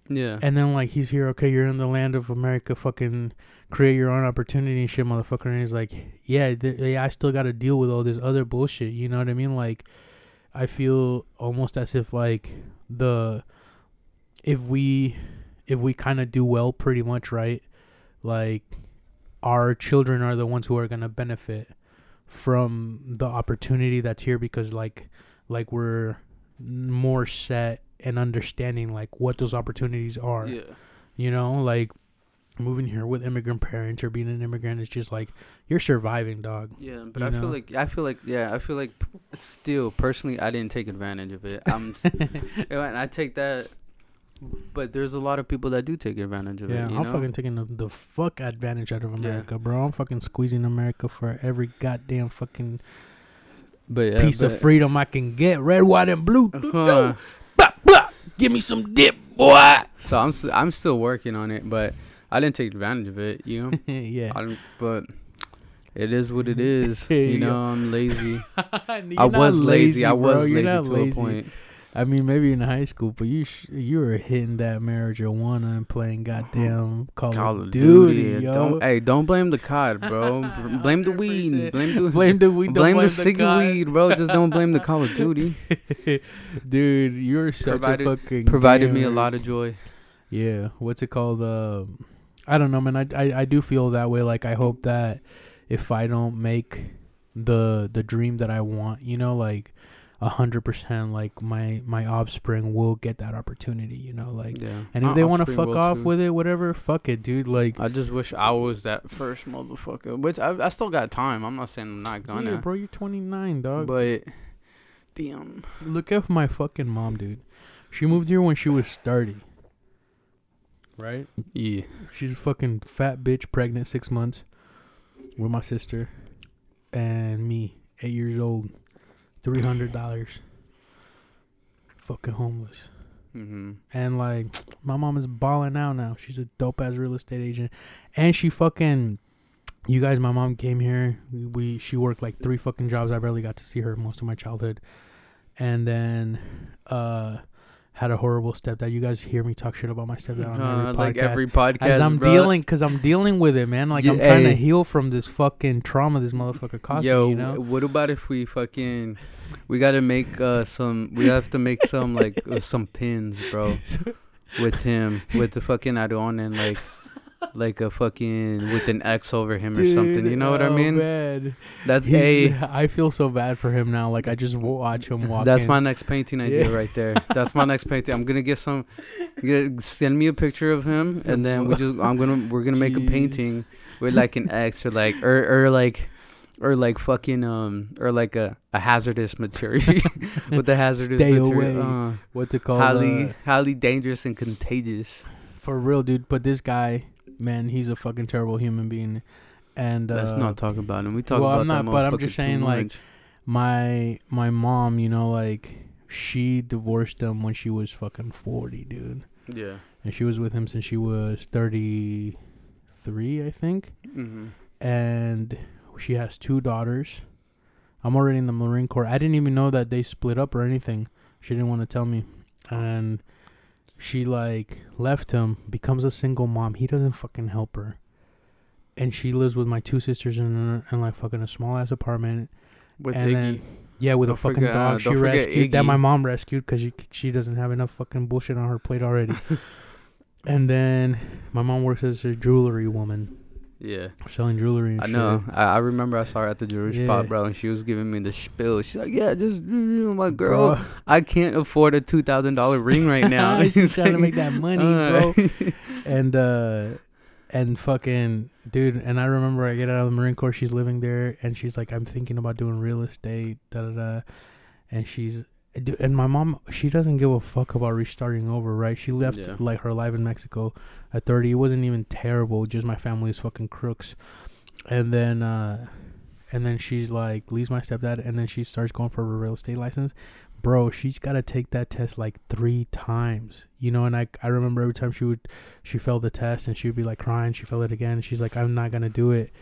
yeah, And then like he's here, okay, you're in the land of America, fucking create your own opportunity and shit, motherfucker. And he's like, yeah, th- yeah, I still got to deal with all this other bullshit. You know what I mean? Like, I feel almost as if like the if we if we kind of do well, pretty much, right? Like, our children are the ones who are gonna benefit from the opportunity that's here because like like we're more set and understanding like what those opportunities are yeah, you know like moving here with immigrant parents or being an immigrant is just like you're surviving dog yeah. But I know? feel like I feel like yeah, I feel like still personally, I didn't take advantage of it. I'm, I take that. But there's a lot of people that do take advantage of yeah it. Yeah, i'm know? fucking taking the, the fuck advantage out of america bro i'm fucking squeezing america for every goddamn fucking but yeah, piece of freedom i can get red white and blue Uh-huh. Blah, blah. give me some dip boy So I'm st- I'm still working on it, but I didn't take advantage of it. You know, yeah I but it is what it is. You know. I'm lazy. I was lazy. I bro. was You're lazy to lazy. a point. I mean, maybe in high school, but you sh- you were hitting that marijuana and playing goddamn Call, Call of Duty, yo. Don't, hey, don't blame the cod, bro. Blame the weed. Blame the blame the weed. blame don't the ciggy weed, bro. Just don't blame the Call of Duty. Dude, you're such Provided- a fucking Provided me a lot of joy. Yeah, what's it called? Um, I don't know, man. I, I I do feel that way. Like I hope that if I don't make the the dream that I want, you know, like a hundred percent, like my my offspring will get that opportunity. You know, like. Yeah. And if My they want to fuck off too. with it, whatever, fuck it, dude. Like, I just wish I was that first motherfucker. Which I, I still got time. I'm not saying I'm not gonna. yeah, bro, you're 29, dog. But damn. Look at my fucking mom, dude. She moved here when she was 30. Right? Yeah. She's a fucking fat bitch, pregnant, six months, with my sister, and me, eight years old, three hundred dollars. Fucking homeless, Mm-hmm. and like my mom is balling out now. She's a dope ass real estate agent, and she fucking. You guys, my mom came here. We, we she worked like three fucking jobs. I barely got to see her most of my childhood, and then uh had a horrible stepdad. You guys hear me talk shit about my stepdad on every Uh, podcast. like every podcast. As I'm bro. dealing, cause I'm dealing with it, man. Like I'm Yeah, trying to heal from this fucking trauma this motherfucker caused Yo, me. You know? what about if we fucking we gotta make uh some we have to make some like uh, some pins, bro, with him with the fucking Aron and like like a fucking with an X over him or something. You know what I oh, mean? Man. That's He's- a I feel so bad for him now. Like I just watch him walk. that's in. my next painting idea Yeah. right there. That's my next painting. I'm gonna get some. Get, send me a picture of him, and then we just I'm gonna we're gonna make a painting with like an X or like or or like or like fucking um or like a, a hazardous material with the hazardous Stay material. away. Uh, What's it called? highly Uh, highly dangerous and contagious. for real, dude. But this guy, man, he's a fucking terrible human being. And uh, Let's not talk about him. We talk well, about I'm not, but I'm just saying, like, much. my my mom, you know, like she divorced him when she was fucking forty, dude, Yeah. and she was with him since she was thirty three, I think, Mm-hmm. and she has two daughters. I'm already in the Marine Corps. I didn't even know that they split up or anything. She didn't want to tell me, and she like left him, becomes a single mom. He doesn't fucking help her, and she lives with my two sisters in, in like fucking a small ass apartment. With And Iggy. then- Yeah, with Don't a fucking forget- uh, dog she don't forget rescued that my mom rescued because she she doesn't have enough fucking bullshit on her plate already. and then my mom works as a jewelry woman, yeah. selling jewelry. And I shit. know. I, I remember I saw her at the jewelry Yeah. spot, bro, and she was giving me the spill. She's like, "Yeah, just mm, my girl, Bro, I can't afford a two thousand dollar ring right now." She's trying to make that money, Uh, bro. and uh and fucking dude and i remember i get out of the marine corps she's living there and she's like i'm thinking about doing real estate da da da and she's and my mom she doesn't give a fuck about restarting over right? She left Yeah. like her life in mexico at 30 it wasn't even terrible just my family's fucking crooks. And then uh and then she's like leaves my stepdad and then she starts going for a real estate license. Bro she's got to take that test like three times you know? And i i remember every time she would she failed the test and she would be like crying. She failed it again. She's like i'm not gonna do it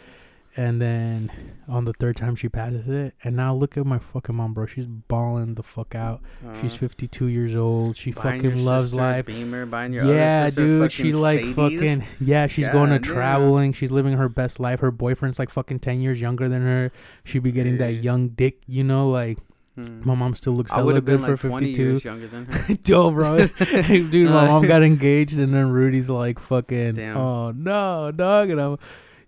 and then on the third time she passes it and now look at my fucking mom bro she's balling the fuck out she's Uh, 52 years old she buying fucking loves life Beamer, buying your yeah, dude. She like Sadies. fucking yeah. She's going to traveling. She's living her best life. Her boyfriend's like fucking ten years younger than her. She'd be getting that young dick. You know, like Hmm. my mom still looks I hella would have good been for like 20 fifty years two. younger than her. Yo, bro, dude, my Uh, mom got engaged, and then Rudy's like fucking. Damn. Oh no, dog, and I'm.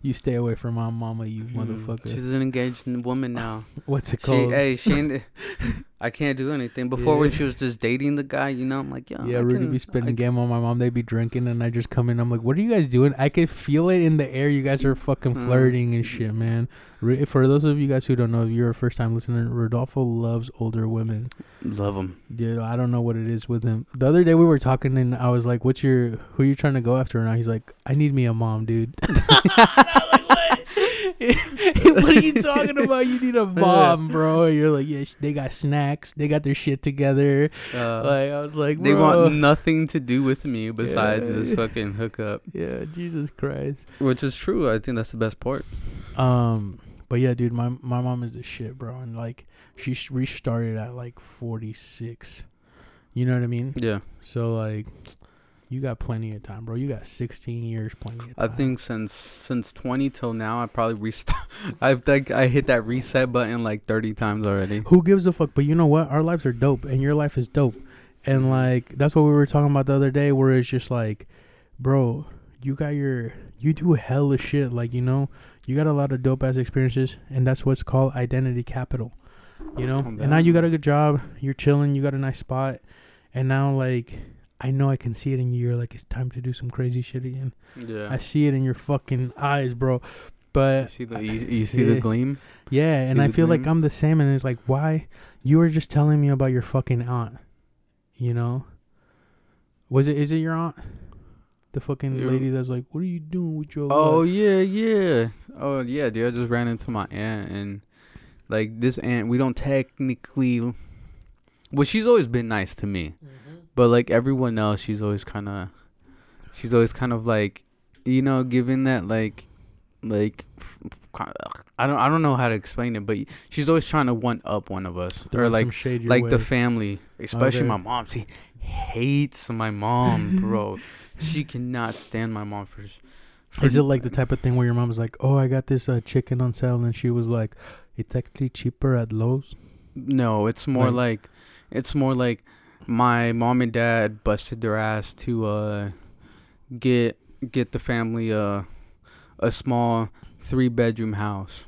You stay away from my mama, you Mm, motherfucker. She's an engaged woman now. What's it She, called? hey, she ain't, I can't do anything. Before when she was just dating the guy, you know, I'm like, yeah, yeah, I Rudy can- be spending game on my mom. They'd be drinking, and I just come in. I'm like, "What are you guys doing?" I could feel it in the air. You guys are fucking Mm. flirting and shit, man. For those of you guys who don't know, if you're a first time listener, Rodolfo loves older women. Love them. Dude, I don't know what it is with him. The other day we were talking, and I was like, "What's your who are you trying to go after?" And he's like, "I need me a mom, dude." what are you talking about? You need a mom, bro. And you're like, yeah, they got snacks. They got their shit together. Uh, Like I was like, they bro. want nothing to do with me besides Yeah. this fucking hookup, yeah, Jesus Christ. which is true. I think that's the best part. Um, but yeah, dude, my my mom is the shit, bro, and like she restarted at like 46. You know what I mean? Yeah, So like, you got plenty of time, bro. You got 16 years, plenty of time. I think since since 20 till now, I probably restart. I've like I hit that reset button like 30 times already. Who gives a fuck? But you know what? Our lives are dope, and your life is dope. And like that's what we were talking about the other day, where it's just like, bro, you got your you do hella shit. Like you know, you got a lot of dope ass experiences, and that's what's called identity capital. You know, and now you got a good job. You're chilling. You got a nice spot, and now like. I know I can see it in you. You're like, it's time to do some crazy shit again. Yeah. I see it in your fucking eyes, bro. You But see the you, you see Yeah. the gleam. yeah, See and I the feel like? I'm the same. And it's like, why? You were just telling me about your fucking aunt. You know? Was it? Is it your aunt? The fucking Your- lady that's like, what are you doing with your? Oh life?" yeah, yeah. Oh yeah, dude. I just ran into my aunt and like this aunt. We don't technically. Well, she's always been nice to me, mm-hmm. But like everyone else, she's always kind of. She's always kind of like, you know, giving that like, like, I don't I don't know how to explain it, but she's always trying to one up one of us or like like way. the family, especially Okay. my mom. She hates my mom, bro. she cannot stand my mom for. for Is it like the type of thing where your mom's like, oh, I got this uh, chicken on sale, and she was like, it's actually cheaper at Lowe's. No, it's more Like- like, it's more like my mom and dad busted their ass to uh get get the family uh a small three bedroom house,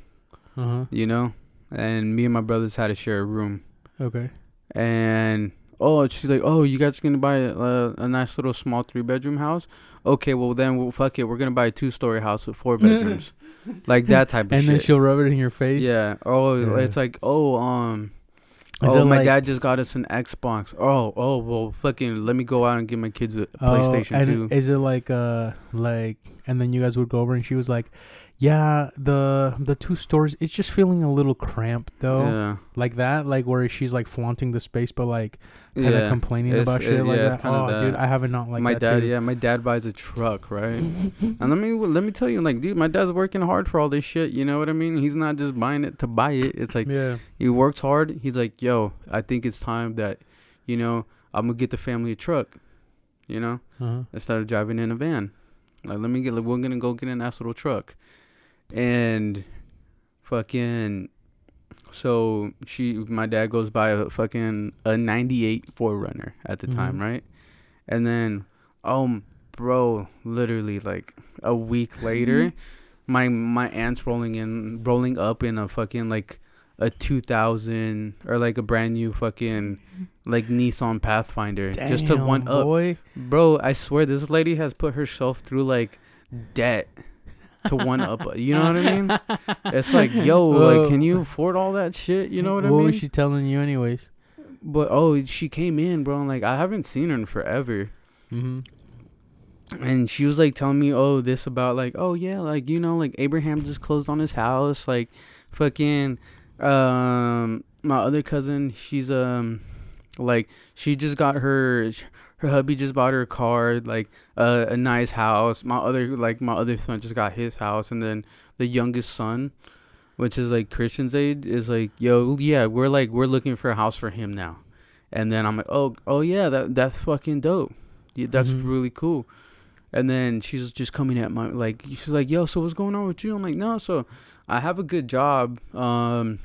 Uh huh. you know, and me and my brothers had to share a room, Okay. and oh, she's like, oh, you guys are gonna buy a, a nice little small three bedroom house. Okay, well then, well, fuck it, we're gonna buy a two story house with four bedrooms, like that type of And shit. then she'll rub it in your face. Yeah. Oh, Yeah. it's like oh um. Is oh, my like- dad just got us an Xbox. Oh, oh, well, fucking, let me go out and get my kids a Oh, PlayStation and Two. Is it like uh like and then you guys would go over and she was like, Yeah, the the two stores. It's just feeling a little cramped though, Yeah. like that, like where she's like flaunting the space, but like kind of yeah. complaining It's- about it- shit like yeah, it's that. kinda Oh, that. dude, I haven't not like my that dad, too. yeah, my dad buys a truck, right? and let me let me tell you, like, dude, my dad's working hard for all this shit. You know what I mean? He's not just buying it to buy it. It's like yeah, he works hard. He's like, yo, I think it's time that, you know, I'm gonna get the family a truck. You know, uh-huh. instead of driving in a van. Like, let me get. Like, we're gonna go get a nice little truck, and fucking. So she, my dad goes by a fucking a '98 4Runner at the time, Mhm. right? And then, um, bro, literally like a week later, my my aunt's rolling in, rolling up in a fucking like a 2000 or like a brand new fucking like Nissan Pathfinder just to Damn, one up boy. Bro, I swear this lady has put herself through like debt to one up. You know what I mean? It's like, yo, Whoa. like, can you afford all that shit? You know what, I mean? What was she telling you, anyways? but oh, she came in, bro. And like, I haven't seen her in forever. Mm-hmm. And she was like telling me, oh, this about like, oh yeah, like you know, like Abraham just closed on his house, like, fucking, um, my other cousin, she's um, like she just got her, her hubby just bought her a car, like uh, a nice house. My other like my other son just got his house, and then the youngest son, which is like Christian's age, is like, yo, yeah, we're like we're looking for a house for him now. And then I'm like, oh, oh yeah, that that's fucking dope. Yeah, that's Mhm. really cool. And then she's just coming at my like she's like, "Yo, so what's going on with you?" I'm like, "No, so I have a good job, um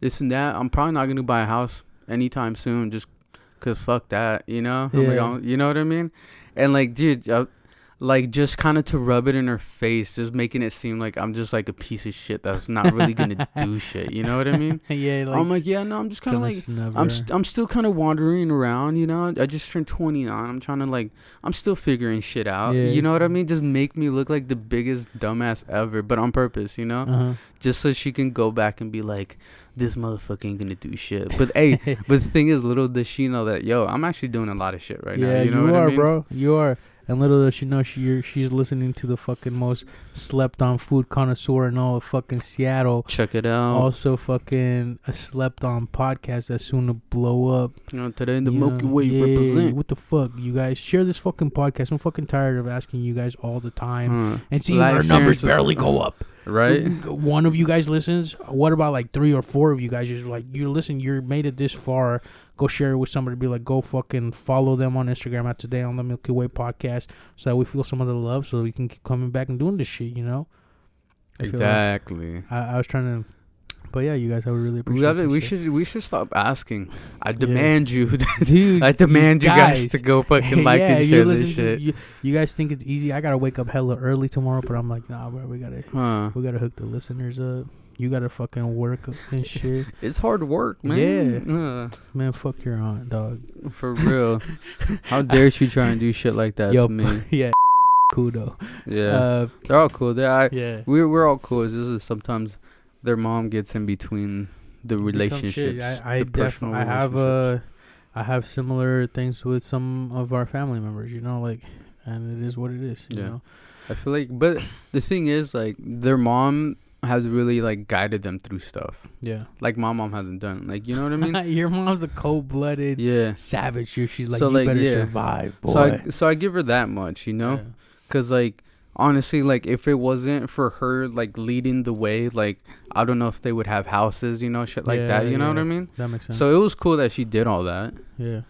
this and that. I'm probably not going to buy a house anytime soon just cuz fuck that, you know? Like, Yeah. "Oh," you know what I mean? And like, dude, uh, like just kind of to rub it in her face, just making it seem like I'm just like a piece of shit that's not really to do shit. You know what I mean? yeah, like, I'm like, "Yeah, no, I'm just kind of like I'm st- I'm still kind of wandering around, you know. I just turned 29. I'm trying to like I'm still figuring shit out. Yeah. You know what I mean? Just make me look like the biggest dumbass ever, but on purpose, you know? uh-huh. Just so she can go back and be like this motherfucker ain't gonna do shit. But hey, but the thing is little does she know that yo, I'm actually doing a lot of shit right yeah, now. You know you what are, I mean? bro. You are. And little does she know, she she's listening to the fucking most slept on food connoisseur in all of fucking Seattle. Check it out. Also, fucking a slept on podcast that's soon to blow up. you know, today the you Milky? Way Yeah, represent. What the fuck, you guys? Share this fucking podcast. I'm fucking tired of asking you guys all the time Huh. and seeing Like, our numbers barely go up. Right? One of you guys listens. What about like three or four of you guys? Just like you listen, you're made it this far. Go share it with somebody. Be like, go fucking follow them on Instagram at Today on the Milky Way podcast, so that we feel some of the love, so we can keep coming back and doing this shit. You know. I feel like- Exactly. I, I was trying to, but yeah, you guys, I would really We appreciate. gotta, we should we should stop asking. I demand you dude. I demand you guys, to go fucking like yeah, and share this shit. You, you guys think it's easy? I gotta wake up hella early tomorrow, but I'm like, nah, bro. We gotta, Huh. we gotta hook the listeners up. You gotta fucking work and shit. It's hard work, man. Yeah. Man, fuck your aunt, dog. for real. How dare she try and do shit like that Yo, to me? yeah, kudo. Yeah. Uh, They're all cool. They I yeah. we're we're all cool. It's just sometimes their mom gets in between the relationships. I, I the definitely, I have uh, I have similar things with some of our family members. You know, like, and it is what it is. You Yeah. know. I feel like, but the thing is, like, their mom has really like guided them through stuff. Yeah. Like my mom hasn't done. Like you know what I mean? Your mom's a cold blooded yeah. savage. Here, she's like, So, you like, better yeah. survive, boy. So I so I give her that much, you know. Yeah. Cause like honestly, like if it wasn't for her like leading the way, like I don't know if they would have houses, you know, shit like Yeah, that. You know what. I mean? That makes sense. So it was cool that she did all that. yeah.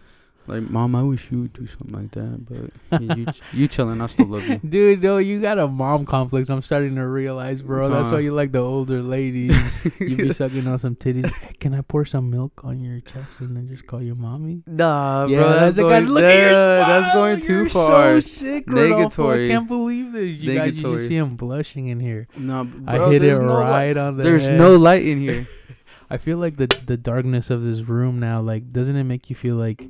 Like, mom, I wish you would do something like that, but you, you, you chilling. I still love you. Dude, no, you got a mom complex. I'm starting to realize, bro. That's Huh. why you like the older ladies. you be sucking on some titties. Hey, can I pour some milk on your chest and then just call you mommy? Nah, yeah, bro, that's, the going, Look at your yeah, that's going too You're far. So sick, Rodolfo. I Negatory. can't believe this. You guys, you Negatory. should see him blushing in here. No, I hit it there's no li- right on the There's head. no light in here. I feel like the the darkness of this room now, like, doesn't it make you feel like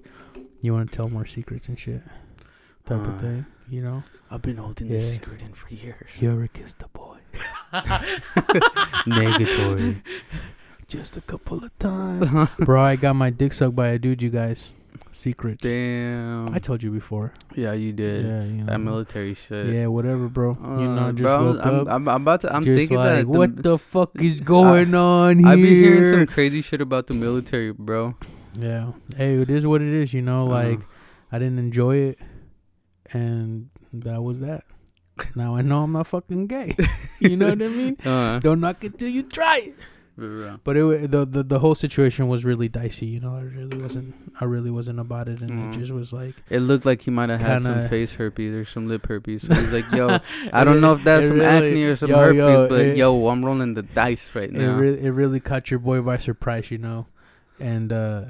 you want to tell more secrets and shit? Type Uh, of thing, you know? I've been holding this this secret in for years. You ever kissed a boy? Negatory. Just a couple of times. Bro, I got my dick sucked by a dude, you guys. secrets. Damn. I told you before. yeah, you did. Yeah, you know. That military shit. Yeah, whatever, bro. you know, Uh, just bro, woke I'm, up. I'm, I'm about to. I'm thinking like, that. the- what the fuck is going on here? I be hearing some crazy shit about the military, bro. Yeah. Hey, it is what it is. You know, Uh-huh. like I didn't enjoy it, and that was that. Now I know I'm not fucking gay. you know what I mean? Uh, Don't knock it till you try it. But it the the the whole situation was really dicey. You know, I really wasn't. I really wasn't about it, and Mhm. it just was like. It looked like he might have had some face herpes or some lip herpes. So he's like, "Yo, I don't know if that's some really- acne or some yo, herpes, yo, but it- yo, I'm rolling the dice right It now." really it really caught your boy by surprise, you know, and uh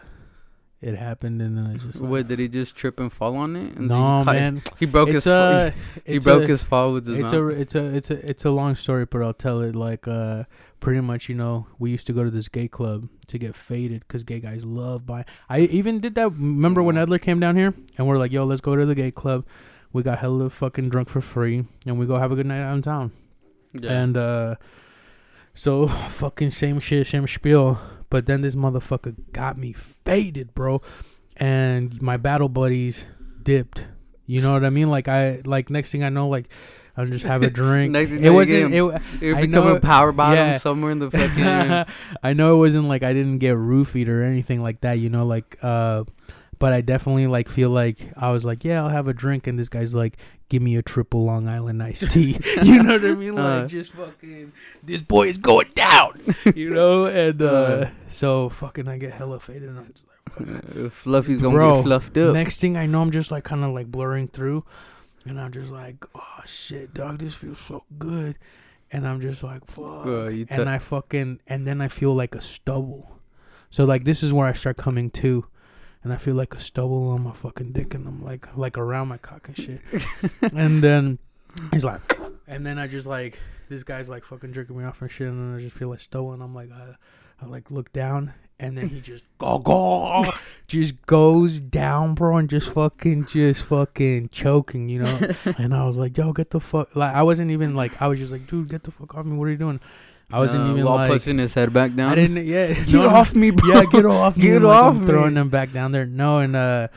it happened, and uh, just like, what did he just trip and fall on it? And no he, man, he broke it's his. a he it's broke a, his fall with his it's mouth. a it's a it's a it's a long story, but I'll tell it like uh pretty much. You know, we used to go to this gay club to get faded because gay guys love buying. I even did that. Remember when Yeah. Edler came down here and we're like, "Yo, let's go to the gay club." We got hella fucking drunk for free, and we go have a good night out in town. yeah. And uh so fucking same shit, same spiel. But then this motherfucker got me faded, bro. And my battle buddies dipped. You know what I mean? Like I like next thing I know, like I'm just have a drink. It wasn't it, You're I becoming know- power bottom yeah. somewhere in the fucking. I know it wasn't like I didn't get roofied or anything like that, you know, like uh but I definitely like feel like I was like, yeah, I'll have a drink and this guy's like, give me a triple Long Island iced tea. you know what I mean? Like Uh. just fucking this boy is going down. you know? And uh, Uh. so fucking I get hella faded and I'm just like Fluffy's gonna Bro, get fluffed up. Next thing I know, I'm just like kind of like blurring through, and I'm just like, oh shit, dog, this feels so good, and I'm just like, fuck, Bro, you and I fucking, and then I feel like a stubble, so like this is where I start coming to, and I feel like a stubble on my fucking dick, and I'm like, like around my cock and shit, and then he's like, and then I just like, this guy's like fucking jerking me off and shit, and then I just feel like stubble, and I'm like, I, I like look down. And then he just go go, just goes down, bro, and just fucking, just fucking choking, you know. and I was like, "Yo, get the fuck!" Like I wasn't even like, I was just like, "Dude, get the fuck off me! What are you doing?" I wasn't even while like, pushing his head back down. I didn't, yeah, Get no, off me, bro. yeah, get off me! Get and, like, off I'm throwing them back down there. No, and uh,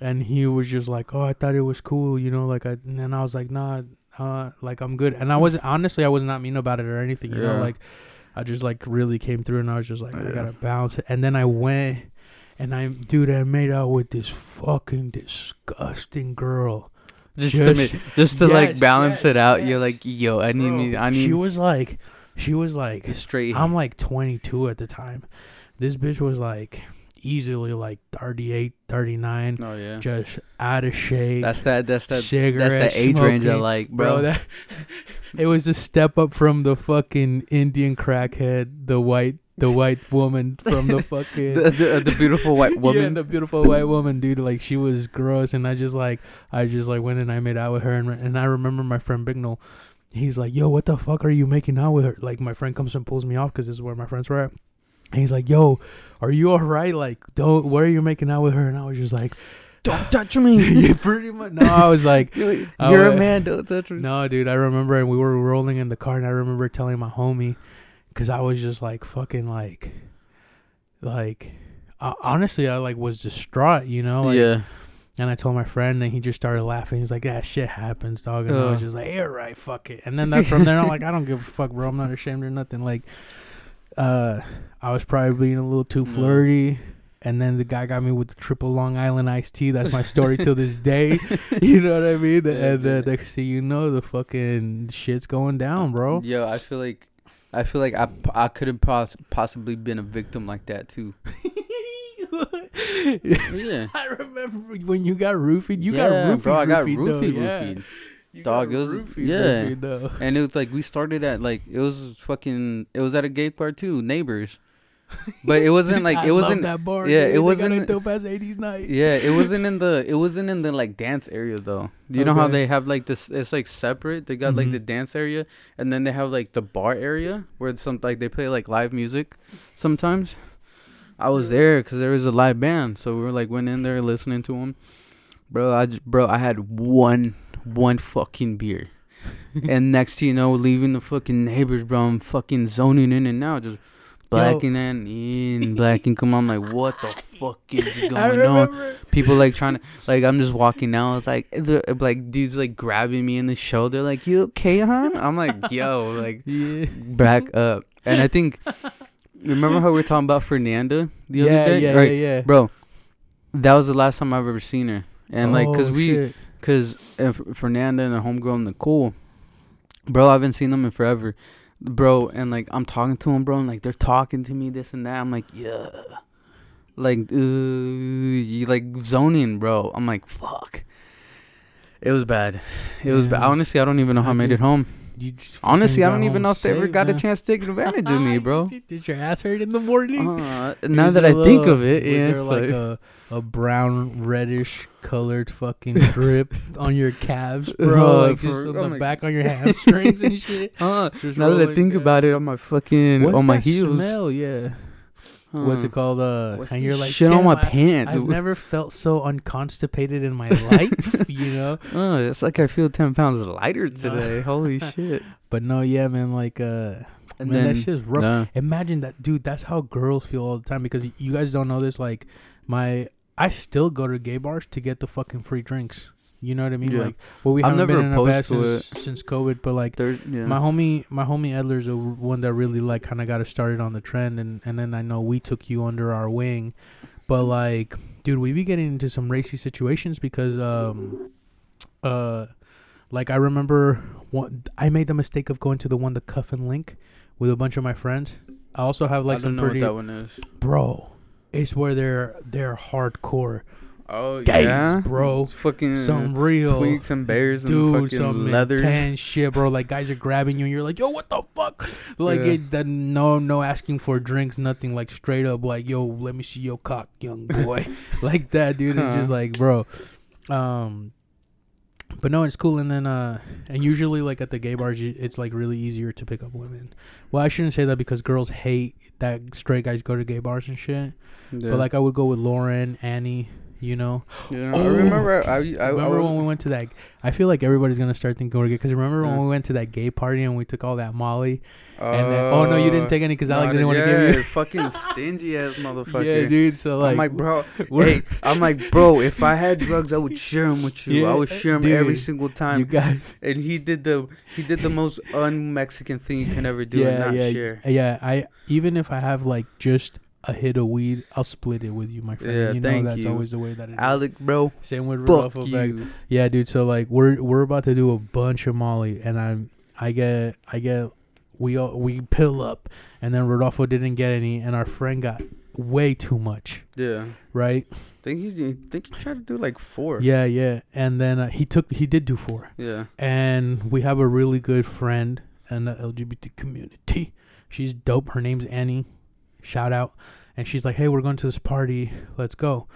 and he was just like, "Oh, I thought it was cool," you know, like I. And then I was like, "Nah, uh, like I'm good." And I wasn't honestly, I was not mean about it or anything, you know, like I just like really came through, and I was just like, I gotta bounce. And then I went, and I, dude, I made out with this fucking disgusting girl. just to Just- ma- just to like balance yes, it out. You're like, yo, I need Bro, me. I need. she was like, she was like, straight. I'm like 22 at the time. This bitch was like easily like 38, 39, oh yeah. just out of shape. That's that. That's that. cigarette That's the age range I like, bro. bro. That it was a step up from the fucking Indian crackhead, the white, the white woman from the fucking the, the, the beautiful white Yeah, woman. the beautiful white woman, dude. Like she was gross, and I just like, I just like went and I made out with her, and and I remember my friend Bignell. He's like, "Yo, what the fuck are you making out with her?" Like my friend comes and pulls me off because this is where my friends were at. And he's like, "Yo, are you all right? Like, don't. Where are you making out with her?" And I was just like, Don't touch me. "Yeah, pretty much." No, I was like, You're I a man. Don't touch me. no, dude. I remember, and we were rolling in the car, and I remember telling my homie, because I was just like fucking like, like, uh, honestly, I like was distraught, you know, like, yeah. And I told my friend, and he just started laughing. He's like, "That shit happens, dog." And I was just like, "Yeah, right, fuck it." And then that from there, I'm like, "I don't give a fuck, bro. I'm not ashamed or nothing." Like, uh, I was probably being a little too No. flirty. And then the guy got me with the triple Long Island iced tea. That's my story till this day. You know what I mean? And uh, next thing you know, the fucking shit's going down, bro. Yo, I feel like, I feel like I I could have poss- possibly been a victim like that too. Yeah. I remember when you got roofied. You yeah, got roofied, bro. I got roofied, though, roofied, yeah. You Dog, it was- roofied, yeah. roofied, though. And it was like we started at like it was fucking it was at a gay bar too, Neighbours. But it wasn't like it wasn't that bar. yeah, dude. it wasn't- dope ass '80s night. yeah, it wasn't in the it wasn't in the like dance area though. You know how they have like this it's like separate. They got like Mhm. the dance area and then they have like the bar area where it's some like they play like live music sometimes. I was there cuz there was a live band, so we were like went in there listening to them. Bro, I just, bro, I had one one fucking beer. and next you know, leaving the fucking Neighbours, bro, I'm fucking zoning in and out, just blacking and in, blacking. Come on, I'm like, what the fuck is going on? People like trying to, like, I'm just walking it's like, the, like dudes like grabbing me in the shoulder, like, you okay, hon? I'm like, yo, like, Yeah. back up. And I think, remember how we were talking about Fernanda the yeah, other day, yeah, right, yeah, yeah. bro? That was the last time I've ever seen her, and like, cause Oh, we. Cause uh, F- Fernanda and her homegirl Nicole, bro, I haven't seen them in forever, bro. And like I'm talking to them, bro, and like they're talking to me this and that. I'm like, yeah, like, uh, you like zoning, bro. I'm like, fuck. It was bad. It was bad. Honestly, I don't even know how I made it home. You Honestly, I don't even know if they ever got man. a chance to take advantage of me, bro. Did your ass hurt in the morning? Uh, Was now that I a think of it, was yeah. there like like- a a brown reddish colored fucking drip on your calves, bro? Uh, like just for- on oh the back on your hamstrings and shit. Uh, Just now that I think down. about it, on my fucking What's on my that heels. smell? Yeah. What's it called? Uh, What's and you're like, shit on my I- pants. I've never felt so unconstipated in my life, you know. Oh, it's like I feel ten pounds lighter No. today. Holy shit! But no, yeah, man. Like, uh, And man, then, that shit's rough. nah. Imagine that, dude. That's how girls feel all the time. Because you guys don't know this. Like, my, I still go to gay bars to get the fucking free drinks. You know what I mean? Yeah. Like, well, we I'm haven't never been in a bed since since COVID, but like. There's, yeah. My homie, my homie Edler's the one that really like kind of got us started on the trend, and and then I know we took you under our wing, but like, dude, we be getting into some racy situations because um, uh, like I remember one, I made the mistake of going to the one the cuff and link with a bunch of my friends. I also have I like don't some know pretty what that one is. bro. It's where they're they're hardcore Oh gays, yeah, bro. Fucking some real tweaks and bears and dude, fucking some leathers. intense shit, bro. Like guys are grabbing you, and you're like, "Yo, what the fuck?" Like Yeah. it, that no, no asking for drinks, nothing. Like straight up, like, "Yo, let me see your cock, young boy," like that, dude. And just like, bro, um, but no, it's cool. And then, uh, and usually, like at the gay bars, it's like really easier to pick up women. Well, I shouldn't say that because girls hate that straight guys go to gay bars and shit. Yeah. But like, I would go with Lauren, Annie. You know, yeah. Oh. I remember. I, I, I, I remember was, when we went to that? I feel like everybody's gonna start thinking we're because remember when we went to that gay party and we took all that Molly and then oh no you didn't uh, take any because Alec didn't want to yeah, give you. fucking stingy ass motherfucker. Yeah, dude. So like, I'm like, bro. Hey, I'm like, bro. If I had drugs, I would share them with you. Yeah, I would share them every dude. single you time. guys, and he did the he did the most un-Mexican thing you can ever do and yeah, not yeah, share. yeah. I even if I have like just a hit of weed, I'll split it with you, my friend. Yeah, you know that's you. always the way that it is. Alec, bro, Same with fuck Rodolfo. back- you. Yeah, dude. So like we're we're about to do a bunch of Molly, and I'm I get I get we all we pill up, and then Rodolfo didn't get any, and our friend got way too much, Yeah, right? think he think he tried to do like four. Yeah, yeah. And then uh, he took he did do four, yeah. and we have a really good friend in the LGBT community. She's dope. Her name's Annie. Shout out. And she's like, "Hey, we're going to this party. Let's go."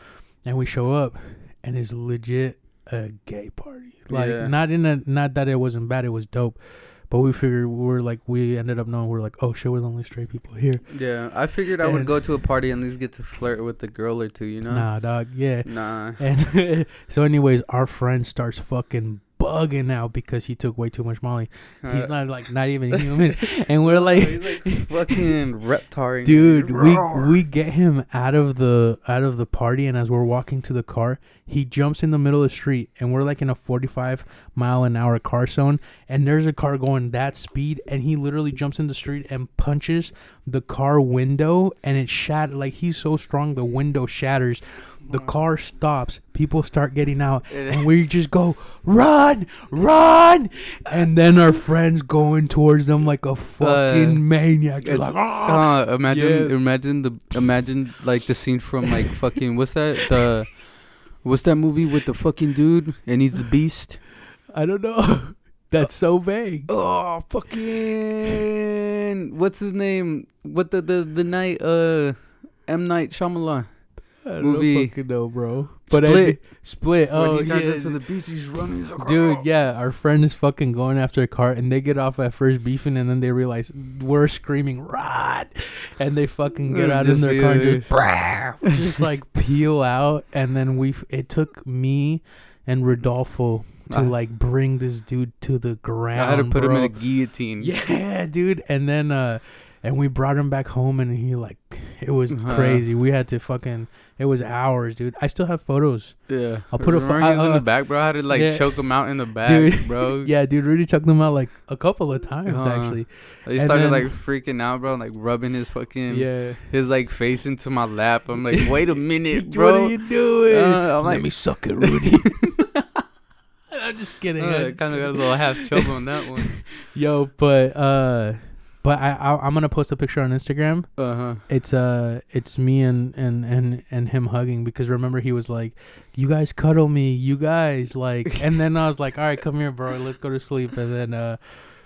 And we show up, and it's legit a gay party. Like Yeah. not in a not that it wasn't bad. It was dope. But we figured we were like we ended up knowing we're like oh shit we're the only straight people here. Yeah, I figured I would go to a party and at least get to flirt with a girl or two, you know? Nah, dog. Yeah. Nah. And so, anyways, our friend starts fucking bugging out because he took way too much Molly. He's Uh, not like not even human, and we're like, he's like fucking reptar. dude, we we get him out of the out of the party, and as we're walking to the car, he jumps in the middle of the street, and we're like in a forty-five mile an hour car zone, and there's a car going that speed, and he literally jumps in the street and punches the car window, and it shattered. Like he's so strong, the window shatters. The car stops. People start getting out, and we just go run, run, and then our friends going towards them like a fucking maniac. You're like, ah! Uh, imagine, Yeah. imagine the, imagine like the scene from like fucking what's that the, what's that movie with the fucking dude and he's the beast. I don't know. That's so vague. Oh fucking what's his name? What the the the night uh M Night Shyamalan movie. fucking know, bro. But Split. I, split. Oh, when he turns yeah. into the beast, he's running. He's Dude, "Oh." yeah, our friend is fucking going after a car, and they get off at first beefing, and then they realize we're screaming "run," and they fucking get out in their car and just, just like peel out, and then we. It took me and Rodolfo to Ah. like bring this dude to the ground. I had to put him in a guillotine. Yeah, dude. And then uh and we brought him back home, and he like it was Uh-huh. crazy. We had to fucking it was hours, dude. I still have photos. Yeah. I'll put a pho- Remember he was in uh, the back, bro. I had to like yeah. choke him out in the back, Dude, bro. Yeah, dude, Rudy choked them out like a couple of times Uh-huh. actually. He started then- like freaking out, bro, like rubbing his fucking Yeah, his like face into my lap. I'm like, wait a minute, bro. what are you doing? Uh, I'm Let like- me suck it, Rudy. I'm just kidding. Uh, kind of got a little half chub on that one. Yo, but uh, but I, I I'm gonna post a picture on Instagram. Uh huh. It's uh, it's me and and and and him hugging because remember he was like, "You guys cuddle me, you guys like," and then I was like, "All right, come here, bro, let's go to sleep." And then uh,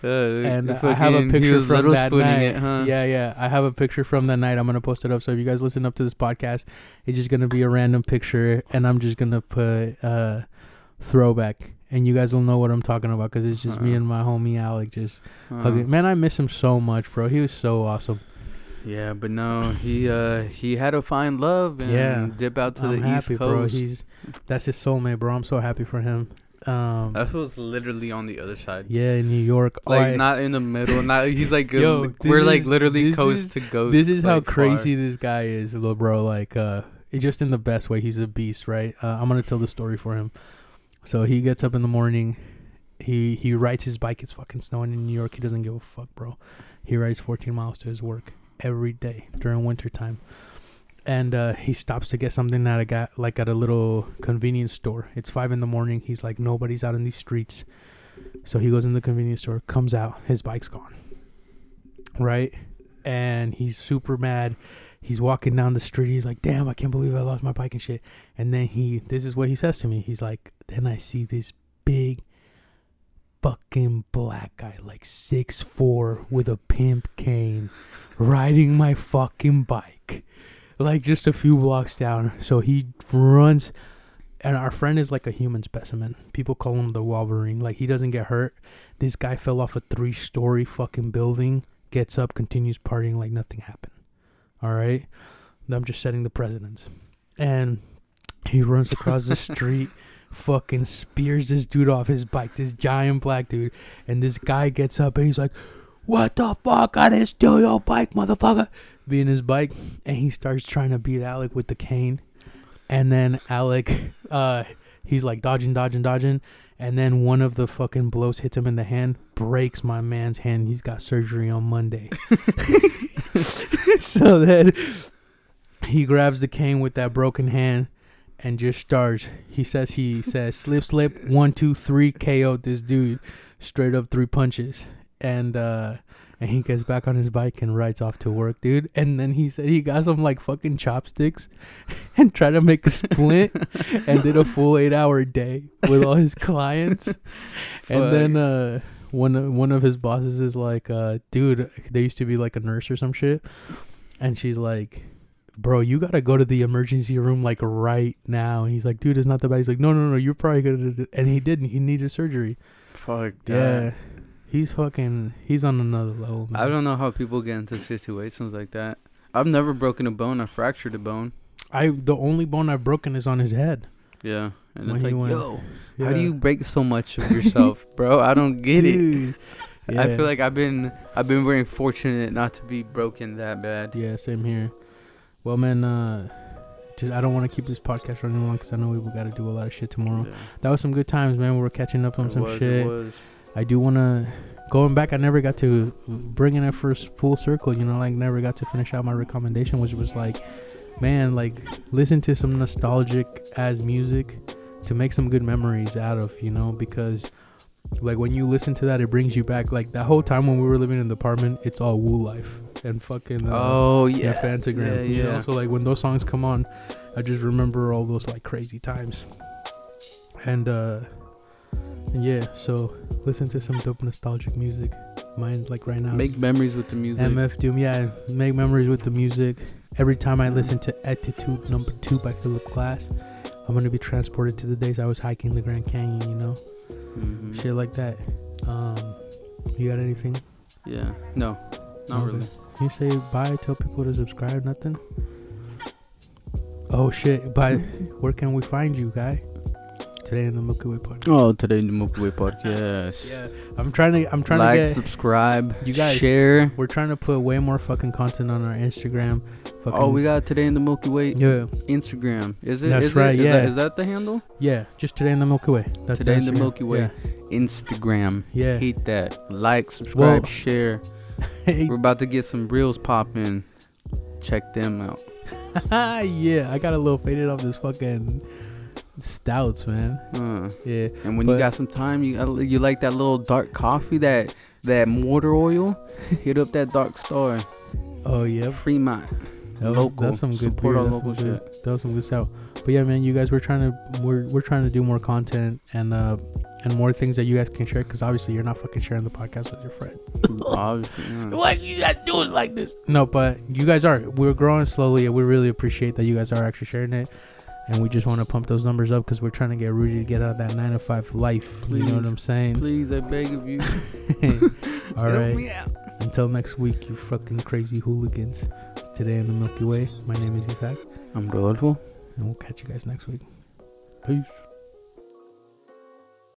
Uh, and I have a picture from that night. it, huh? Yeah, yeah, I have a picture from that night. I'm gonna post it up. So if you guys listen up to this podcast, it's just gonna be a random picture, and I'm just gonna put uh, throwback. And you guys will know what I'm talking about because it's just me Uh-huh. and my homie Alec just Uh, hugging. Man, I miss him so much, bro. He was so awesome. Yeah, but no, he uh he had to find love and Yeah. dip out to I'm the happy, east bro. He's that's his soulmate, bro. I'm so happy for him. Um, that was literally on the other side. yeah, in New York. Like not in the middle. Not he's like uh, Yo, we're this like is- literally coast is- to coast. this is how like, far. crazy this guy is, little bro. Like, uh, just in the best way. He's a beast, right? Uh, I'm gonna tell the story for him. So he gets up in the morning. He he rides his bike. It's fucking snowing in New York. He doesn't give a fuck, bro. He rides 14 miles to his work every day during winter time. And uh, he stops to get something at a guy, like at a little convenience store. It's five in the morning. He's like, nobody's out in these streets. So he goes in the convenience store, comes out, his bike's gone. Right? And he's super mad. He's walking down the street. He's like, damn, I can't believe I lost my bike and shit. And then he, this is what he says to me. He's like, then I see this big fucking black guy, like six four, with a pimp cane, riding my fucking bike, like just a few blocks down. So he runs, and our friend is like a human specimen. People call him the Wolverine. Like he doesn't get hurt. This guy fell off a three story fucking building, gets up, continues partying like nothing happened. All right, I'm just setting the precedence, and he runs across the street fucking spears this dude off his bike, this giant black dude, and this guy gets up and he's like, "What the fuck? I didn't steal your bike, motherfucker!" Being his bike, and he starts trying to beat Alec with the cane, and then Alec, uh, he's like dodging, dodging, dodging, and then one of the fucking blows hits him in the hand, breaks my man's hand. He's got surgery on Monday. so then he grabs the cane with that broken hand and just starts. He says he says slip slip one two three KO this dude straight up three punches and uh and he gets back on his bike and rides off to work, dude. And then he said he got some like fucking chopsticks and tried to make a splint and did a full eight hour day with all his clients. and then uh one of one of his bosses is like, uh, dude, they used to be like a nurse or some shit. And she's like, bro, you gotta go to the emergency room like right now. And he's like, dude, it's not that bad. He's like, no, no, no, you're probably gonna. do-" And he didn't. He needed surgery. Fuck Yeah, he's fucking. He's on another level. Man. I don't know how people get into situations like that. I've never broken a bone. I fractured a bone. I the only bone I've broken is on his head. Yeah, and When it's he like, went- yo, how do you break so much of yourself, bro? I don't get it. Dude. I feel like I've been I've been very fortunate not to be broken that bad. Yeah, same here. Well, man, uh, just, I don't want to keep this podcast running long because I know we got to do a lot of shit tomorrow. Yeah. That was some good times, man. We were catching up on It some was, shit. I do want to going back. I never got to bringing it first full circle. You know, like never got to finish out my recommendation, which was like, man, like listen to some nostalgic as music to make some good memories out of. You know, because like when you listen to that, it brings you back. Like that whole time when we were living in the apartment, it's all Woo Life and fucking. Uh, Oh yeah, yeah, Fantagram. Yeah, You know? So like when those songs come on, I just remember all those like crazy times. And uh and yeah, so listen to some dope nostalgic music. Mine like right now. Make memories with the music. MF Doom, yeah, make memories with the music. Every time I listen to Etude Number Two by Philip Glass, I'm gonna be transported to the days I was hiking the Grand Canyon. You know, Mhm. shit like that. Um, you got anything? Yeah. No, not Okay. really. You say bye, tell people to subscribe, nothing? Oh shit, bye. Where can we find you, guy? Today in the Milky Way podcast. Oh, today in the Milky Way podcast. Yeah, I'm trying to. I'm trying like, to get. subscribe, You guys- share. We're trying to put way more fucking content on our Instagram. Fucking, Oh, we got today in the Milky Way yeah, Instagram. Is it? That's is right, It? Is yeah. that, is that the handle? yeah. Just today in the Milky Way. That's Today in the Instagram. Milky Way. Instagram. Yeah. Yeah. Hate that. Like, subscribe, Well- share. We're about to get some reels popping. Check them out. yeah. I got a little faded off this fucking stouts, man. Uh, Yeah. and when But- you got some time, you you like that little dark coffee, that that motor oil. hit up that Dark Star. Oh yeah. Fremont. That was, local. That's some good Support beer. our local some good, shit. That was some good stuff. But yeah, man, you guys, we're trying to we're we're trying to do more content and uh and more things that you guys can share because obviously you're not fucking sharing the podcast with your friend. Obviously, yeah. Why you guys do it like this? No, but you guys are. We're growing slowly, and we really appreciate that you guys are actually sharing it. And we just want to pump those numbers up because we're trying to get Rudy to get out of that nine to five life. You know what I'm saying? Please, I beg of you. All help right. me out. Until next week, you fucking crazy hooligans. It's today in the Milky Way. My name is Isaac, I'm Rodolfo. and we'll catch you guys next week. Peace.